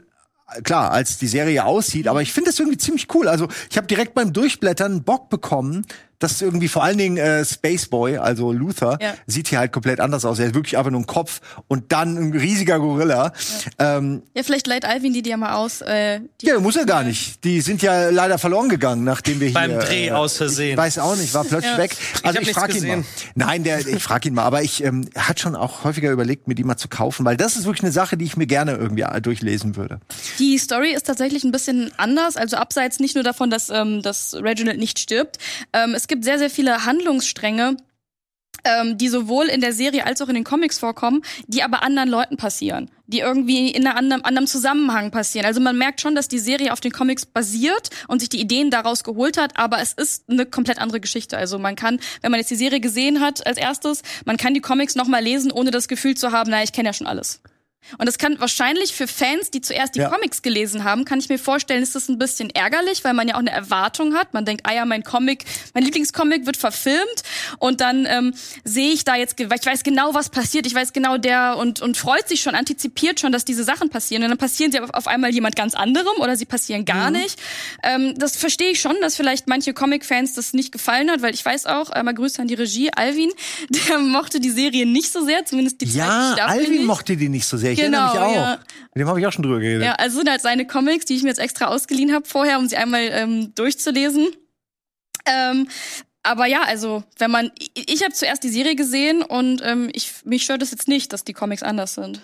Klar, als die Serie aussieht, aber ich finde das irgendwie ziemlich cool. Also ich habe direkt beim Durchblättern Bock bekommen, dass irgendwie vor allen Dingen äh, Spaceboy, also Luther, Ja. sieht hier halt komplett anders aus. Er ist wirklich einfach nur ein Kopf und dann ein riesiger Gorilla. Ähm, Ja, vielleicht leiht Alvin die dir mal aus. Äh, die ja, muss er gar nicht. Die sind ja leider verloren gegangen, nachdem wir Beim hier. Dreh aus Versehen. Ich weiß auch nicht, war plötzlich weg. Also ich, nichts frage ihn mal. gesehen. Nein, der, ich frage ihn mal. Aber ich ähm, er hat schon auch häufiger überlegt, mir die mal zu kaufen, weil das ist wirklich eine Sache, die ich mir gerne irgendwie äh, durchlesen würde. Die Story ist tatsächlich ein bisschen anders, also abseits nicht nur davon, dass, ähm, dass Reginald nicht stirbt. Ähm, es gibt sehr, sehr viele Handlungsstränge, ähm, die sowohl in der Serie als auch in den Comics vorkommen, die aber anderen Leuten passieren, die irgendwie in einem anderen, anderem Zusammenhang passieren. Also man merkt schon, dass die Serie auf den Comics basiert und sich die Ideen daraus geholt hat, aber es ist eine komplett andere Geschichte. Also man kann, wenn man jetzt die Serie gesehen hat als erstes, man kann die Comics nochmal lesen, ohne das Gefühl zu haben, naja, ich kenne ja schon alles. Und das kann wahrscheinlich für Fans, die zuerst die Ja. Comics gelesen haben, kann ich mir vorstellen, ist das ein bisschen ärgerlich, weil man ja auch eine Erwartung hat. Man denkt, ah ja, mein Comic, mein Lieblingscomic wird verfilmt und dann ähm, sehe ich da jetzt, ich weiß genau, was passiert, ich weiß genau der und und freut sich schon, antizipiert schon, dass diese Sachen passieren und dann passieren sie auf, auf einmal jemand ganz anderem oder sie passieren gar nicht. Ähm, das verstehe ich schon, dass vielleicht manche Comic-Fans das nicht gefallen hat, weil ich weiß auch, einmal Grüße an die Regie, Alvin, [LAUGHS] der mochte die Serie nicht so sehr, zumindest die zweite Ja, Staffel Alvin nicht. mochte die nicht so sehr. Ich Genau, erinnere mich auch. ja. Mit dem habe ich auch schon drüber geredet. Ja, also sind halt seine Comics, die ich mir jetzt extra ausgeliehen habe vorher, um sie einmal ähm, durchzulesen. Ähm, aber ja, also wenn man, ich, ich habe zuerst die Serie gesehen und ähm, ich, mich stört es jetzt nicht, dass die Comics anders sind.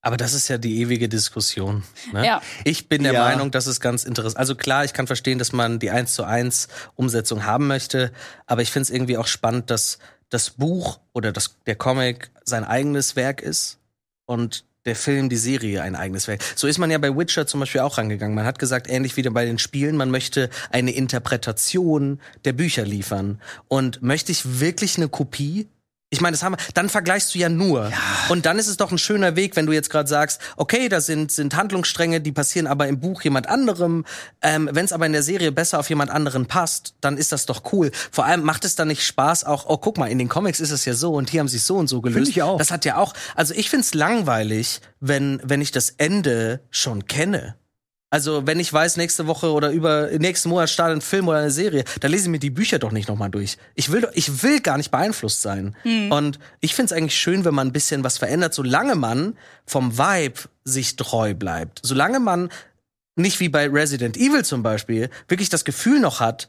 Aber das ist ja die ewige Diskussion. Ne? Ja. Ich bin der Ja. Meinung, das ist ganz interessant. Also klar, ich kann verstehen, dass man die 1 zu 1 Umsetzung haben möchte, aber ich finde es irgendwie auch spannend, dass das Buch oder das, der Comic sein eigenes Werk ist und der Film, die Serie ein eigenes Werk. So ist man ja bei Witcher zum Beispiel auch rangegangen. Man hat gesagt, ähnlich wie bei den Spielen, man möchte eine Interpretation der Bücher liefern. Und möchte ich wirklich eine Kopie? Ich meine, das haben wir, dann vergleichst du ja nur. Und dann ist es doch ein schöner Weg, wenn du jetzt gerade sagst, okay, da sind, sind Handlungsstränge, die passieren aber im Buch jemand anderem. Ähm, wenn es aber in der Serie besser auf jemand anderen passt, dann ist das doch cool. Vor allem macht es dann nicht Spaß auch, oh, guck mal, in den Comics ist es ja so und hier haben sie es so und so gelöst. ich auch. Das hat ja auch, also ich find's langweilig, wenn, wenn ich das Ende schon kenne. Also, wenn ich weiß, nächste Woche oder über nächsten Monat startet ein Film oder eine Serie, dann lese ich mir die Bücher doch nicht nochmal durch. Ich will, doch- ich will gar nicht beeinflusst sein. Und ich finde es eigentlich schön, wenn man ein bisschen was verändert, solange man vom Vibe sich treu bleibt. Solange man nicht wie bei Resident Evil zum Beispiel wirklich das Gefühl noch hat,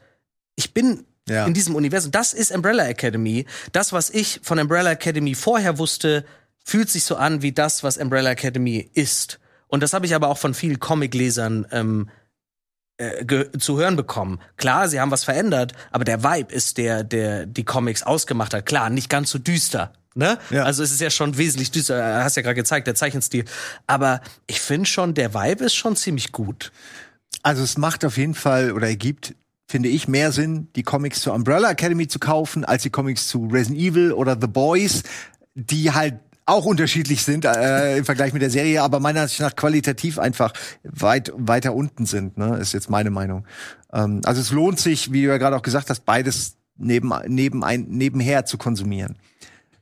ich bin Ja. in diesem Universum. Das ist Umbrella Academy. Das, was ich von Umbrella Academy vorher wusste, fühlt sich so an wie das, was Umbrella Academy ist. Und das habe ich aber auch von vielen Comic-Lesern ähm, äh, zu hören bekommen. Klar, sie haben was verändert, aber der Vibe ist der, der die Comics ausgemacht hat. Klar, nicht ganz so düster. Ne? Ja. Also es ist ja schon wesentlich düster, äh, hast ja gerade gezeigt, der Zeichenstil. Aber ich finde schon, der Vibe ist schon ziemlich gut. Also es macht auf jeden Fall oder ergibt, finde ich, mehr Sinn, die Comics zur Umbrella Academy zu kaufen, als die Comics zu Resident Evil oder The Boys, die halt auch unterschiedlich sind äh, im Vergleich mit der Serie, aber meiner Ansicht nach qualitativ einfach weit weiter unten sind. Ne? Ist jetzt meine Meinung. Ähm, also es lohnt sich, wie du ja gerade auch gesagt hast, beides neben, neben ein, nebenher zu konsumieren.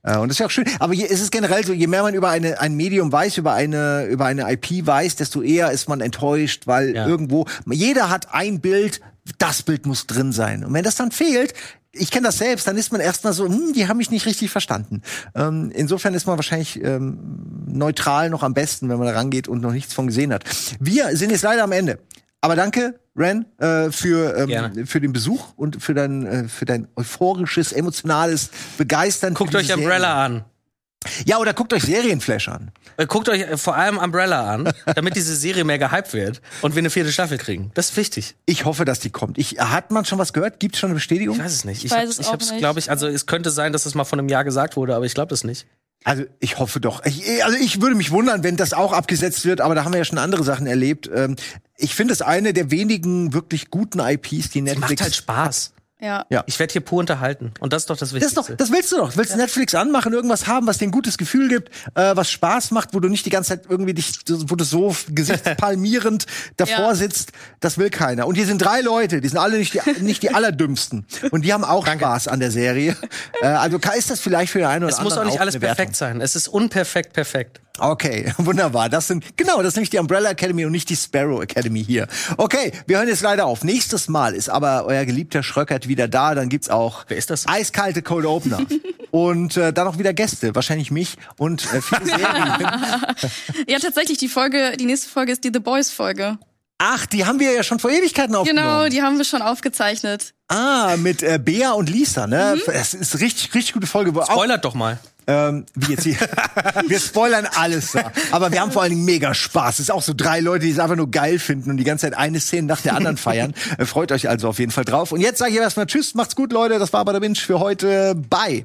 Äh, und das ist ja auch schön. Aber je, es ist generell so, je mehr man über eine, ein Medium weiß, über eine, über eine IP weiß, desto eher ist man enttäuscht, weil Ja. irgendwo, jeder hat ein Bild, das Bild muss drin sein. Und wenn das dann fehlt, ich kenne das selbst, dann ist man erstmal so, hm, die haben mich nicht richtig verstanden. Ähm, insofern ist man wahrscheinlich ähm, neutral noch am besten, wenn man da rangeht und noch nichts von gesehen hat. Wir sind jetzt leider am Ende. Aber danke, Ren, äh, für, ähm, Gerne. für den Besuch und für dein, äh, für dein euphorisches, emotionales Begeistern. Guckt euch Umbrella Serie. an. Ja, oder guckt euch Serienflash an. Äh, Guckt euch äh, vor allem Umbrella an, [LAUGHS] damit diese Serie mehr gehypt wird und wir eine vierte Staffel kriegen. Das ist wichtig. Ich hoffe, dass die kommt. Ich, hat man schon was gehört? Gibt es schon eine Bestätigung? Ich weiß es nicht. Ich, weiß hab, es ich auch hab's, nicht. glaube ich, also es könnte sein, dass es mal von einem Jahr gesagt wurde, aber ich glaube das nicht. Also ich hoffe doch. Ich, also ich würde mich wundern, wenn das auch abgesetzt wird, aber da haben wir ja schon andere Sachen erlebt. Ähm, Ich finde es eine der wenigen wirklich guten IPs, die Es Netflix. macht halt Spaß. Ja. Ja. Ich werde hier pur unterhalten und das ist doch das das, ist Wichtigste. doch, das willst du doch. Willst du Netflix anmachen, irgendwas haben, was dir ein gutes Gefühl gibt, äh, was Spaß macht, wo du nicht die ganze Zeit irgendwie dich, wo du so gesichtspalmierend [LAUGHS] davor Ja. sitzt. Das will keiner. Und hier sind drei Leute, die sind alle nicht die, nicht die allerdümmsten. Und die haben auch Spaß an der Serie. Äh, also ist das vielleicht für den einen oder es anderen muss auch nicht alles eine Wertung. perfekt sein. Es ist unperfekt perfekt. Okay, [LAUGHS] wunderbar. Das sind genau, das ist nämlich die Umbrella Academy und nicht die Sparrow Academy hier. Okay, wir hören jetzt leider auf. Nächstes Mal ist aber euer geliebter Schröckert wieder da. Dann gibt's auch Wer ist das? eiskalte Cold Opener [LAUGHS] und äh, dann auch wieder Gäste, wahrscheinlich mich und äh, viele [LAUGHS] Serien. Ja, tatsächlich, die Folge, die nächste Folge ist die The Boys Folge. Ach, die haben wir ja schon vor Ewigkeiten aufgenommen. Genau, die haben wir schon aufgezeichnet. ah, mit äh, Bea und Lisa, ne? Das ist richtig, richtig gute Folge. Spoilert doch mal. Ähm, wie jetzt hier. [LAUGHS] wir spoilern alles da. Aber wir haben vor allen Dingen mega Spaß. Es ist auch so drei Leute, die es einfach nur geil finden und die ganze Zeit eine Szene nach der anderen feiern. [LAUGHS] Äh, freut euch also auf jeden Fall drauf. Und jetzt sage ich erstmal Tschüss, macht's gut, Leute. Das war aber der Binge für heute. Bye.